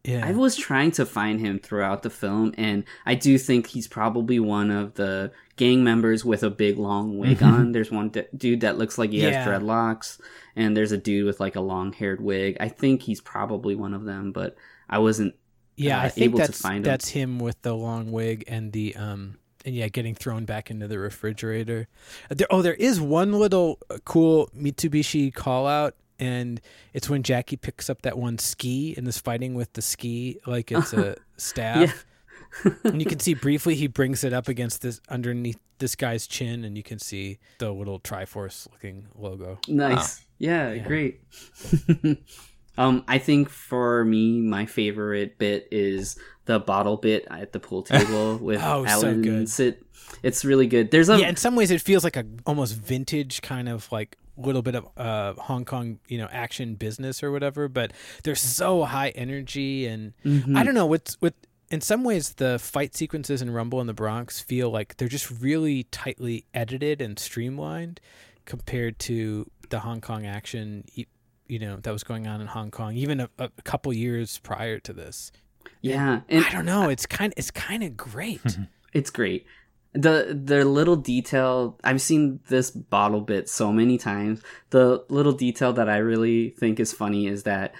yeah. I was trying to find him throughout the film, and I do think he's probably one of the gang members with a big long wig mm-hmm. on. There's one d- dude that looks like he yeah. has dreadlocks, and there's a dude with like a long haired wig. I think he's probably one of them, but I wasn't. Yeah, uh, I think that's that's him with the long wig and the um and yeah, getting thrown back into the refrigerator. There, oh, there is one little uh, cool Mitsubishi call out and it's when Jackie picks up that one ski and is fighting with the ski like it's a staff. and you can see briefly he brings it up against this underneath this guy's chin, and you can see the little Triforce looking logo. Nice, wow. yeah, yeah, great. um, I think for me, my favorite bit is the bottle bit at the pool table with oh, Alan so sit. It's really good. There's a yeah. In some ways, it feels like a almost vintage kind of like little bit of uh, Hong Kong, you know, action business or whatever, but they're so high energy and mm-hmm. I don't know what's with in some ways the fight sequences in Rumble in the Bronx feel like they're just really tightly edited and streamlined compared to the Hong Kong action you know that was going on in Hong Kong even a, a couple years prior to this. Yeah, I don't know, it's kind it's kind of great. it's great the the little detail I've seen this bottle bit so many times. The little detail that I really think is funny is that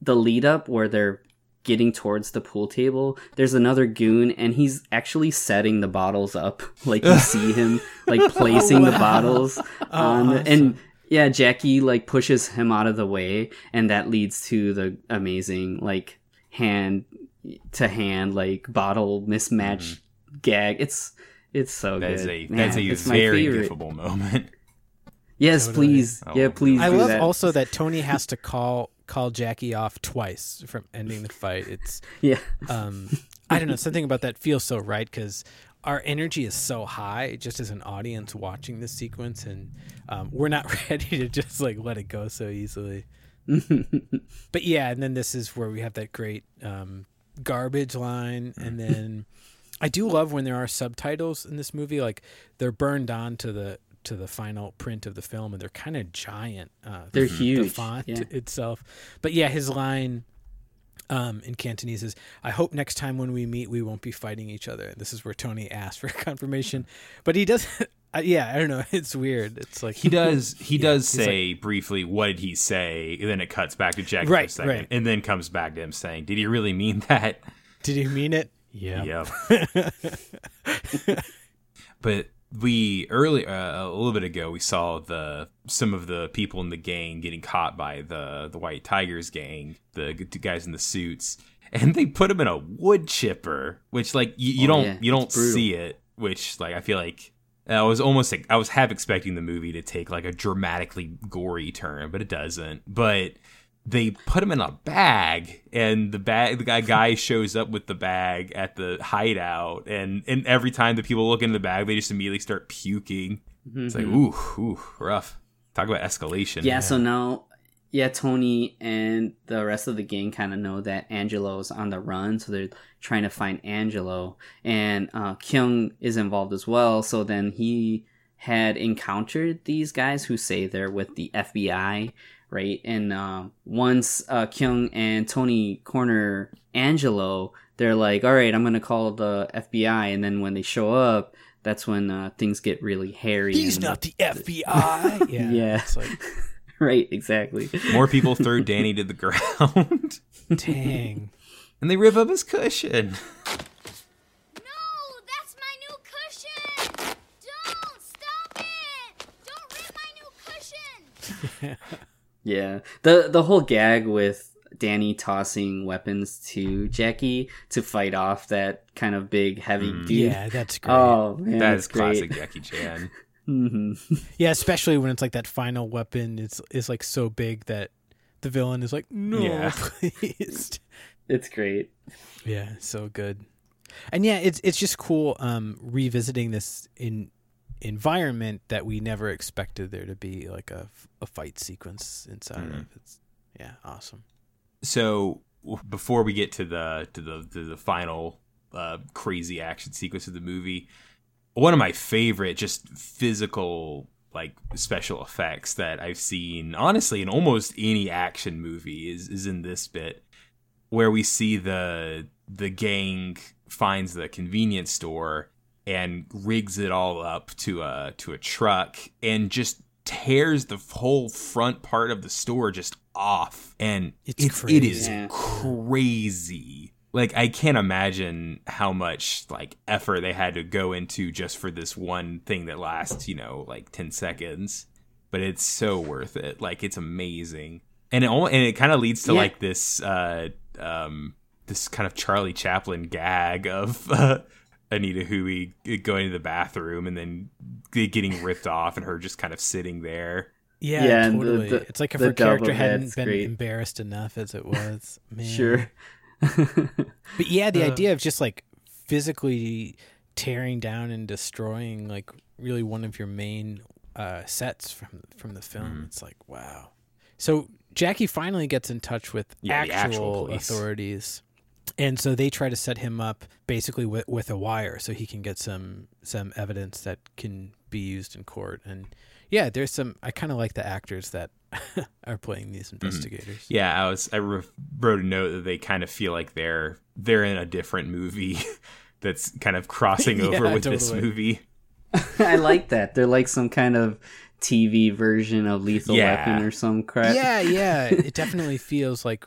the lead up where they're getting towards the pool table, there's another goon and he's actually setting the bottles up. Like you see him like placing oh, wow. the bottles oh, on awesome. and yeah, Jackie like pushes him out of the way and that leads to the amazing like hand to hand like bottle mismatch mm-hmm. gag. It's it's so that good. Is a, that's a very gifable moment. Yes, totally. please. Oh, yeah, please. I love that. also that Tony has to call call Jackie off twice from ending the fight. It's yeah. Um, I don't know. Something about that feels so right because our energy is so high just as an audience watching this sequence, and um, we're not ready to just like let it go so easily. but yeah, and then this is where we have that great um, garbage line, and then. I do love when there are subtitles in this movie. Like they're burned on to the to the final print of the film, and they're kind of giant. Uh, they're the, huge. The font yeah. itself, but yeah, his line um, in Cantonese is, "I hope next time when we meet, we won't be fighting each other." This is where Tony asks for confirmation, but he does. Uh, yeah, I don't know. It's weird. It's like he does. He yeah, does say like, briefly, "What did he say?" And then it cuts back to Jack right, for a second, right. and then comes back to him saying, "Did he really mean that?" Did he mean it? Yeah. Yep. but we early uh, a little bit ago we saw the some of the people in the gang getting caught by the the White Tigers gang, the guys in the suits, and they put them in a wood chipper, which like you, you oh, don't yeah. you don't see it, which like I feel like I was almost like I was half expecting the movie to take like a dramatically gory turn, but it doesn't. But they put him in a bag and the bag the guy guy shows up with the bag at the hideout and and every time the people look in the bag they just immediately start puking mm-hmm. it's like ooh ooh rough talk about escalation yeah, yeah, so now yeah, Tony and the rest of the gang kind of know that Angelo's on the run, so they're trying to find Angelo. And uh, Keung is involved as well, so then he had encountered these guys who say they're with the FBI, right? And uh, once uh, Keung and Tony corner Angelo, they're like, all right, I'm going to call the FBI. And then when they show up, that's when uh, things get really hairy. He's and not the FBI. Yeah. Yeah. It's like, right, exactly. More people throw Danny to the ground, dang. and they rip up his cushion. No, that's my new cushion. Don't stop it. Don't rip my new cushion. No, that's my new cushion! Don't stop it! Don't rip my new cushion! Yeah, the the whole gag with Danny tossing weapons to Jackie to fight off that kind of big heavy dude. Yeah, that's great. Oh man, that's great. classic Jackie Chan. hmm Yeah, especially when it's like that final weapon is is like so big that the villain is like, no, Yeah. please. It's great. Yeah, so good. And yeah, it's it's just cool um revisiting this in environment that we never expected there to be like a, a fight sequence inside Mhm. of. It's yeah, awesome. So before we get to the to the to the final uh, crazy action sequence of the movie, one of my favorite just physical like special effects that I've seen honestly in almost any action movie is is in this bit where we see the the gang finds the convenience store and rigs it all up to a to a truck and just tears the whole front part of the store just off and It's it's, it is crazy. Yeah. crazy like i can't imagine how much like effort they had to go into just for this one thing that lasts you know like 10 seconds but it's so worth it like it's amazing and it and it kind of leads to Yeah. like this uh um this kind of charlie chaplin gag of uh, anita mui going to the bathroom and then getting ripped off and her just kind of sitting there Yeah, Yeah, and the- totally. the- it's like if her character hadn't been great. embarrassed enough as it was. Man. Sure. But yeah, the Uh. idea of just like physically tearing down and destroying like really one of your main uh, sets from from the film. Mm-hmm. It's like wow. So Jackie finally gets in touch with Yeah, actual actual police. authorities. And so they try to set him up basically with, with a wire so he can get some some evidence that can be used in court. And yeah, there's some I kind of like the actors that are playing these mm-hmm. investigators. Yeah, I was. I re- wrote a note that they kind of feel like they're they're in a different movie that's kind of crossing over Yeah, with this movie. I like that. They're like some kind of TV version of Lethal Yeah. Weapon or some crap. Yeah, yeah. It definitely feels like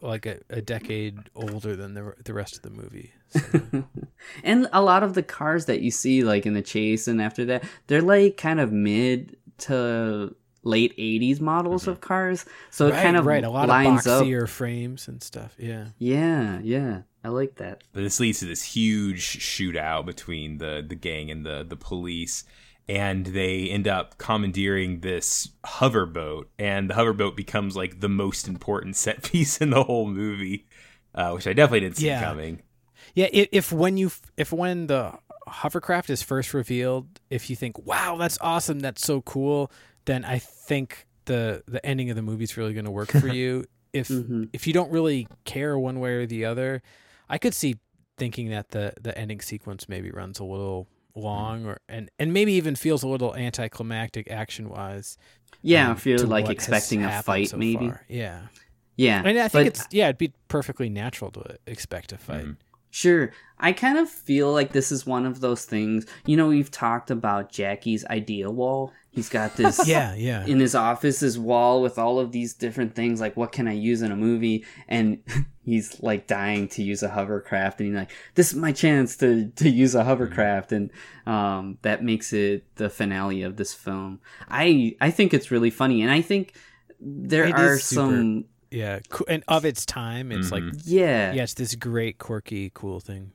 like a, a decade older than the the rest of the movie. So, and a lot of the cars that you see like in the chase and after that they're like kind of mid to late 80s models of mm-hmm. cars so it kind of right. A lot lines of up boxier frames and stuff. Yeah. yeah yeah i like that But this leads to this huge shootout between the the gang and the the police, and they end up commandeering this hoverboat, and the hoverboat becomes like the most important set piece in the whole movie, uh, which I definitely didn't see Yeah. coming. Yeah. If, if when you if when the hovercraft is first revealed, if you think, "Wow, that's awesome, that's so cool," then I think the the ending of the movie is really going to work for you. If Mhm. if you don't really care one way or the other, I could see thinking that the the ending sequence maybe runs a little long or and and maybe even feels a little anticlimactic action wise. yeah if you're like expecting a fight so maybe far. Yeah. yeah And I think but it's yeah, it'd be perfectly natural to expect a fight. Mhm. Sure. I kind of feel like this is one of those things. You know, we've talked about Jackie's idea wall. He's got this Yeah, yeah. in his office, his wall with all of these different things like what can I use in a movie? And he's like dying to use a hovercraft and he's like, This is my chance to, to use a hovercraft and um that makes it the finale of this film. I I think it's really funny and I think there It are super- some Yeah, and of its time, it's like yeah. yeah, it's this great, quirky, cool thing.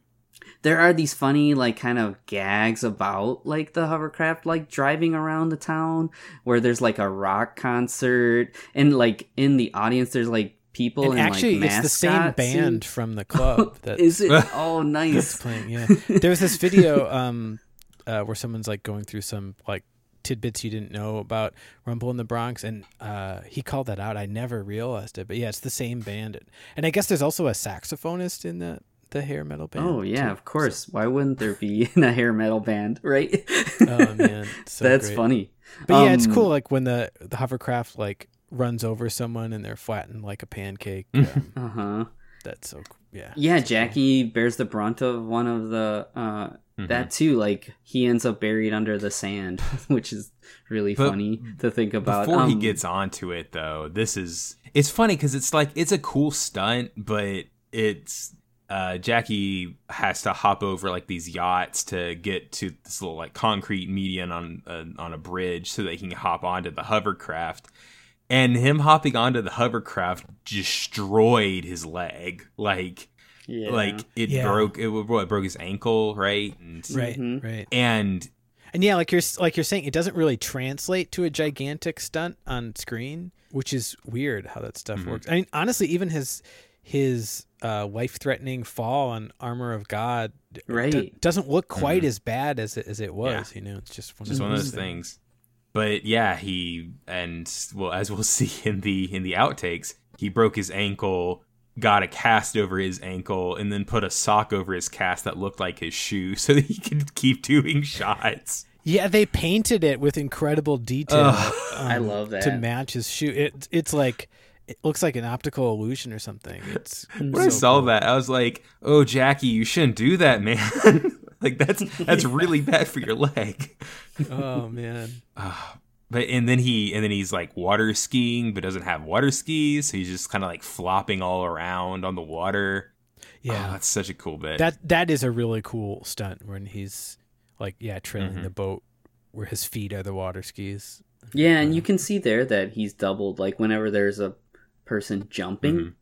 There are these funny like kind of gags about like the hovercraft like driving around the town where there's like a rock concert and like in the audience there's like people And in actually, like it's the same band suits. from the club that is it oh that's nice playing. Yeah, there was this video um, uh, where someone's like going through some like tidbits you didn't know about Rumble in the Bronx, and uh, he called that out. I never realized it, but yeah, it's the same band, and I guess there's also a saxophonist in the the hair metal band. Oh yeah, too. of course. Why wouldn't there be in a hair metal band, right? Oh man, so that's great. funny. But yeah, it's Um, cool. Like when the the hovercraft like runs over someone and they're flattened like a pancake. Um, Uh huh. that's so cool. yeah. Yeah, Jackie bears the brunt of one of the uh that too. Like he ends up buried under the sand, which is really But funny to think about. Before he Um, gets onto it, though, this is it's funny because it's like it's a cool stunt, but it's uh, Jackie has to hop over like these yachts to get to this little like concrete median on uh, on a bridge so that he can hop onto the hovercraft. And him hopping onto the hovercraft destroyed his leg, like yeah. like it Yeah. broke it, what, it broke his ankle, right? And, Right, Mhm. right. and And yeah, like you're like you're saying, it doesn't really translate to a gigantic stunt on screen, which is weird how that stuff Mhm. works. I mean, honestly, even his his uh, life threatening fall on Armor of God d- Right. doesn't look quite Mhm. as bad as it as it was. You know, it's just one just of one of those those things. But yeah, he and well, as we'll see in the in the outtakes, he broke his ankle, got a cast over his ankle, and then put a sock over his cast that looked like his shoe, so that he could keep doing shots. Yeah, they painted it with incredible detail. Ugh. I love that to match his shoe. It it's like it looks like an optical illusion or something. It's When I saw cool. that, I was like, "Oh, Jackie, you shouldn't do that, man. like that's that's really bad for your leg." Oh man. But and then he and then he's like water skiing, but doesn't have water skis, so he's just kind of like flopping all around on the water. Yeah. Oh, that's such a cool bit. That that is a really cool stunt when he's like yeah trailing Mhm. the boat where his feet are the water skis. Yeah, and you can see there that he's doubled. Like whenever there's a person jumping Mhm.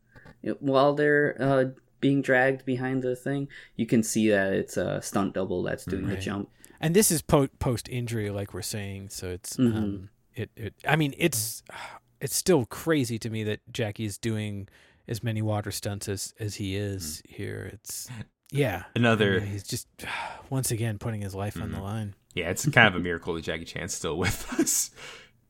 it- while they're uh, being dragged behind the thing, you can see that it's a stunt double that's doing the jump. And this is po- post injury, like we're saying, so it's Mhm. um, it, it. I mean, it's it's still crazy to me that Jackie's doing as many water stunts as as he is here. It's yeah, Another- Yeah, he's just once again putting his life on the line. yeah, it's kind of a miracle that Jackie Chan's still with us.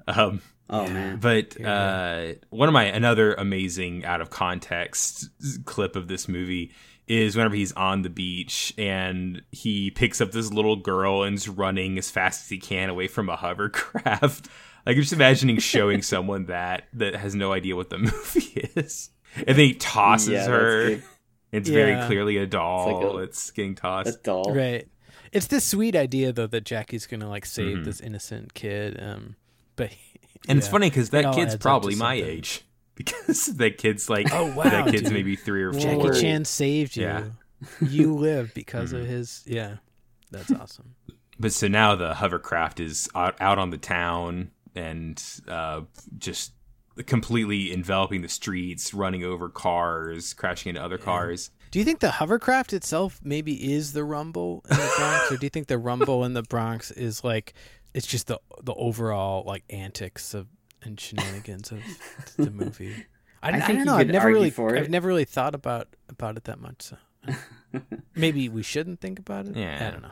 Um, Oh man, but uh, one of my another amazing out of context clip of this movie is whenever he's on the beach and he picks up this little girl and and's running as fast as he can away from a hovercraft. Like I'm just imagining showing someone that that has no idea what the movie is, and then he tosses Yeah, her. good. It's very clearly a doll. a- it's getting a tossed. doll. Right. It's this sweet idea though that Jackie's gonna like save Mhm. this innocent kid. Um, but And it's funny because that all kid's adds up to probably my something. age. Because that kid's like, Oh, wow, that kid's dude. maybe three or four. Jackie Word. Chan saved you. Yeah. You live because of Mhm. his. Yeah, that's awesome. But so now the hovercraft is out, out on the town and uh, just completely enveloping the streets, running over cars, crashing into other cars. Do you think the hovercraft itself maybe is the Rumble in the Bronx, or do you think the Rumble in the Bronx is like it's just the the overall like antics of and shenanigans of the movie? I, I I, don't know. I've never really, for I've never really thought about about it that much. So maybe we shouldn't think about it. Yeah. I don't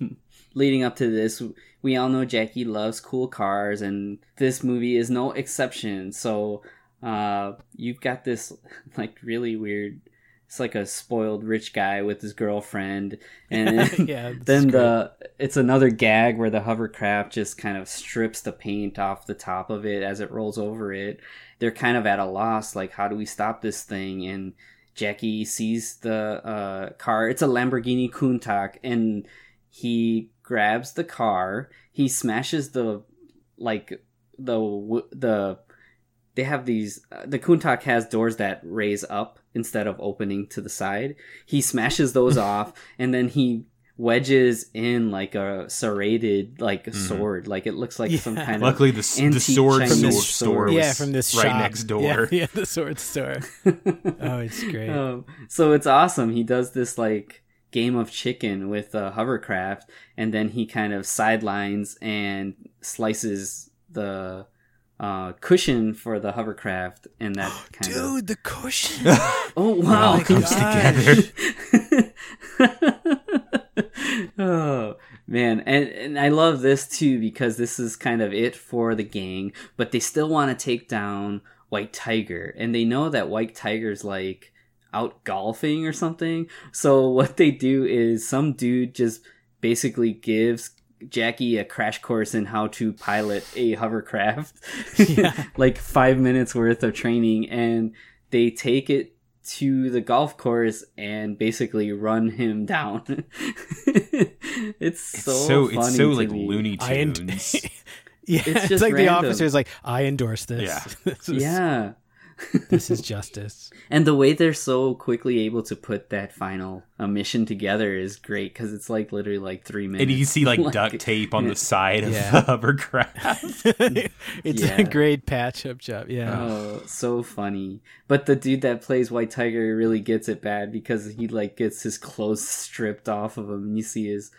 know. Leading up to this, we all know Jackie loves cool cars, and this movie is no exception. So, uh, you've got this like really weird. It's like a spoiled rich guy with his girlfriend, and Yeah, then great. the it's another gag where the hovercraft just kind of strips the paint off the top of it as it rolls over it. They're kind of at a loss, like how do we stop this thing? And Jackie sees the uh, car. It's a Lamborghini Countach, and he grabs the car. He smashes the like the the they have these uh, the Countach has doors that raise up instead of opening to the side. He smashes those off, and then he wedges in like a serrated like a sword. Like it looks like some kind Luckily, of the, s- the antique sword Chinese store, sword. store was yeah, from this right shop. next door. Yeah, yeah, the sword store. oh, it's great. Um, so it's awesome. He does this like game of chicken with a hovercraft, and then he kind of sidelines and slices the uh, cushion for the hovercraft, and that kind of Dude, the cushion. oh wow, my comes together. oh, Man, and, and I love this too because this is kind of it for the gang, but they still want to take down White Tiger, and they know that White Tiger's like out golfing or something. So what they do is some dude just basically gives Jackie a crash course in how to pilot a hovercraft, like five minutes worth of training, and they take it to the golf course and basically run him down. it's so so funny it's so to like me. Looney I en- Yeah, It's it's, just like the random. officer's like, I endorse this. Yeah. this is, yeah. This is justice. And the way they're so quickly able to put that final uh, mission together is great because it's like literally like three minutes. and you can see like duct tape on the side of Yeah. the hovercraft. it's Yeah. a great patch up job. Yeah. Oh, so funny. But the dude that plays White Tiger really gets it bad because he like gets his clothes stripped off of him and you see his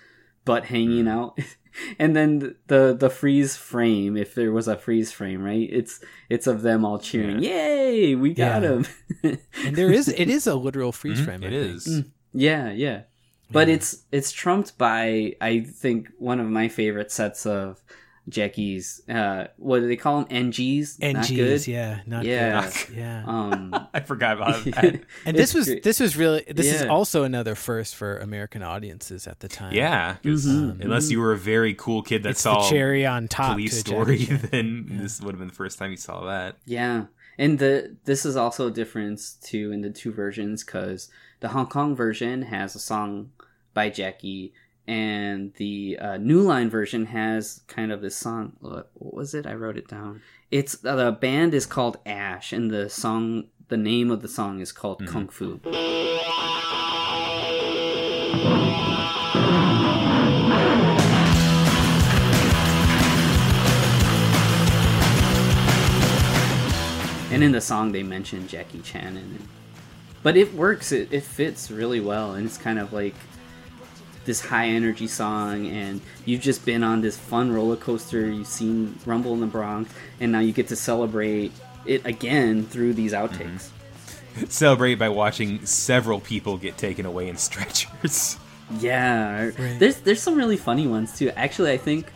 butt hanging Mm. out. and then the the freeze frame, if there was a freeze frame, right? It's it's of them all cheering, "Yay, we got Yeah. him." and there is it is a literal freeze Mhm, frame. it I think. is. Yeah, yeah. But it's it's trumped by I think one of my favorite sets of Jackie's uh what do they call them? NGs? Not NGs, good? yeah, not Yeah. good. Yeah. Um I forgot about that. and this was this was really this is also another first for American audiences at the time. Yeah, 'cause Mhm. unless you were a very cool kid that It's saw the cherry on top. Police to Story, Jackie Chan. then this would have been the first time you saw that. Yeah, and the this is also a difference too in the two versions because the Hong Kong version has a song by Jackie, and the uh, New Line version has kind of this song. What was it? I wrote it down. It's uh, the band is called Ash, and the song, the name of the song is called Kung Fu. And in the song, they mention Jackie Chan and. But it works, it, it fits really well, and it's kind of like this high energy song, and you've just been on this fun roller coaster. You've seen Rumble in the Bronx, and now you get to celebrate it again through these outtakes. Mm-hmm. Celebrate by watching several people get taken away in stretchers. Yeah, there's there's some really funny ones too. Actually, I think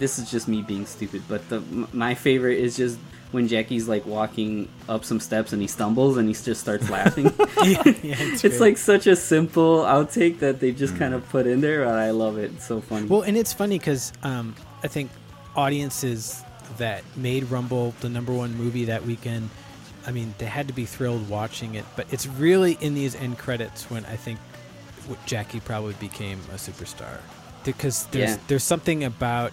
this is just me being stupid, but the my favorite is just when Jackie's like walking up some steps and he stumbles and he just starts laughing. yeah, yeah, it's, it's like such a simple outtake that they just kind of put in there, but I love it. It's so funny. Well, and it's funny because um, I think audiences that made Rumble the number one movie that weekend, I mean, they had to be thrilled watching it. But it's really in these end credits when I think Jackie probably became a superstar because there's Yeah. there's something about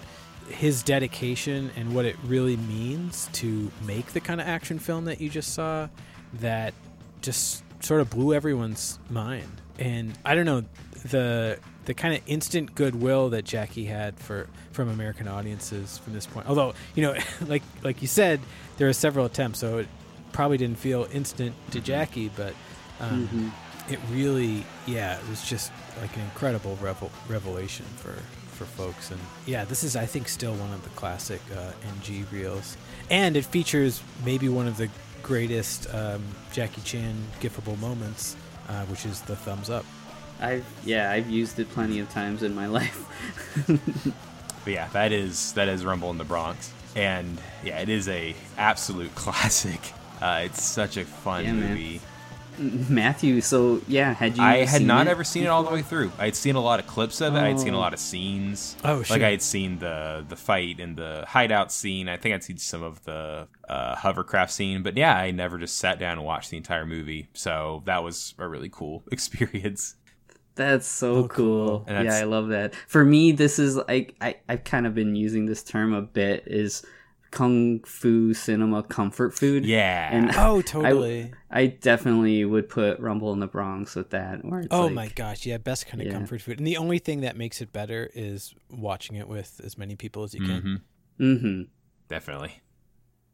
his dedication and what it really means to make the kind of action film that you just saw that just sort of blew everyone's mind. And I don't know the the kind of instant goodwill that Jackie had for from American audiences from this point. Although you know, like like you said, there were several attempts, so it probably didn't feel instant to Jackie, but um, Mhm. it really, yeah, it was just like an incredible revel- revelation for for folks. And yeah, this is I think still one of the classic uh, NG reels, and it features maybe one of the greatest um, Jackie Chan gifable moments, uh, which is the thumbs up. I've yeah, I've used it plenty of times in my life. But yeah, that is that is Rumble in the Bronx, and yeah, it is a absolute classic. Uh, it's such a fun Yeah, man. Movie. Matthew, so yeah, had you? I had not it ever seen it all the way through. I'd seen a lot of clips of it. I'd seen a Oh. lot of scenes. Oh, shit. Like. I had seen the the fight and the hideout scene. I think I'd seen some of the uh, hovercraft scene. But yeah, I never just sat down and watched the entire movie. So that was a really cool experience. That's so Oh, cool. cool. And Yeah, I love that. For me, this is like I I've kind of been using this term a bit is kung fu cinema comfort food. Yeah. And Oh, totally. I, definitely would put Rumble in the Bronx with that. Where it's oh like- my gosh, yeah, best kind of Yeah. comfort food. And the only thing that makes it better is watching it with as many people as you can. Mhm. Mm-hmm. Definitely.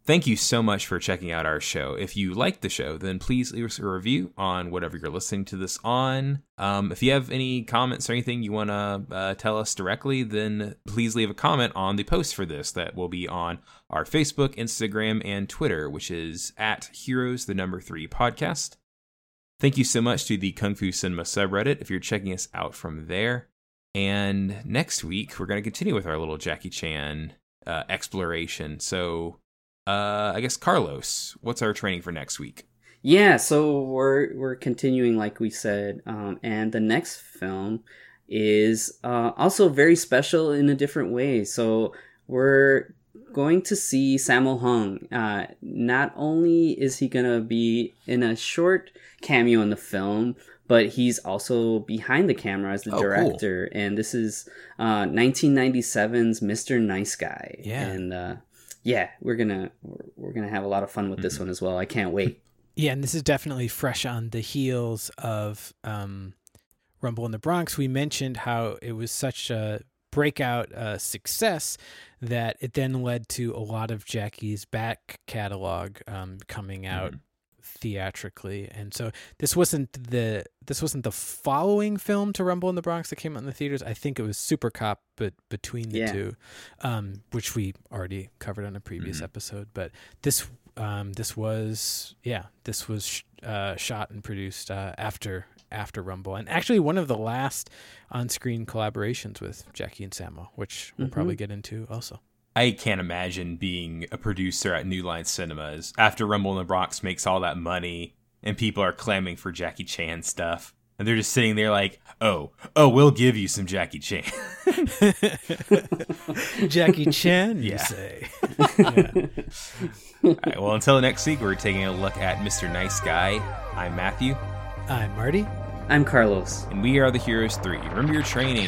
Thank you so much for checking out our show. If you like the show, then please leave us a review on whatever you're listening to this on. Um, if you have any comments or anything you want to uh, tell us directly, then please leave a comment on the post for this that will be on our Facebook, Instagram, and Twitter, which is at Heroes the Number Three Podcast. Thank you so much to the Kung Fu Cinema subreddit if you're checking us out from there. And next week, we're going to continue with our little Jackie Chan uh, exploration. So, uh, I guess, Carlos, what's our training for next week? Yeah, so we're we're continuing like we said, um, and the next film is uh, also very special in a different way. So we're going to see Sammo Hung. Uh, not only is he gonna be in a short cameo in the film, but he's also behind the camera as the Oh, cool. director. And this is uh, 1997's Mr. Nice Guy. Yeah. and uh, yeah, we're gonna we're, we're gonna have a lot of fun with this one as well. I can't wait. Yeah, and this is definitely fresh on the heels of um, Rumble in the Bronx. We mentioned how it was such a breakout uh, success that it then led to a lot of Jackie's back catalog um, coming out theatrically, and so this wasn't the this wasn't the following film to Rumble in the Bronx that came out in the theaters. I think it was Super Cop, but between the Yeah. two, um, which we already covered on a previous episode. But this um, this was yeah this was sh- uh, shot and produced uh, after after Rumble, and actually one of the last on screen collaborations with Jackie and Sammo, which we'll probably get into also. I can't imagine being a producer at New Line Cinemas after Rumble in the Bronx makes all that money and people are clamming for Jackie Chan stuff. And they're just sitting there like, oh, oh, we'll give you some Jackie Chan. Jackie Chan, you Yeah. say? All right, well, until next week, we're taking a look at Mr. Nice Guy. I'm Matthew, I'm Marty. I'm Carlos. and we are the Heroes 3. Remember your training.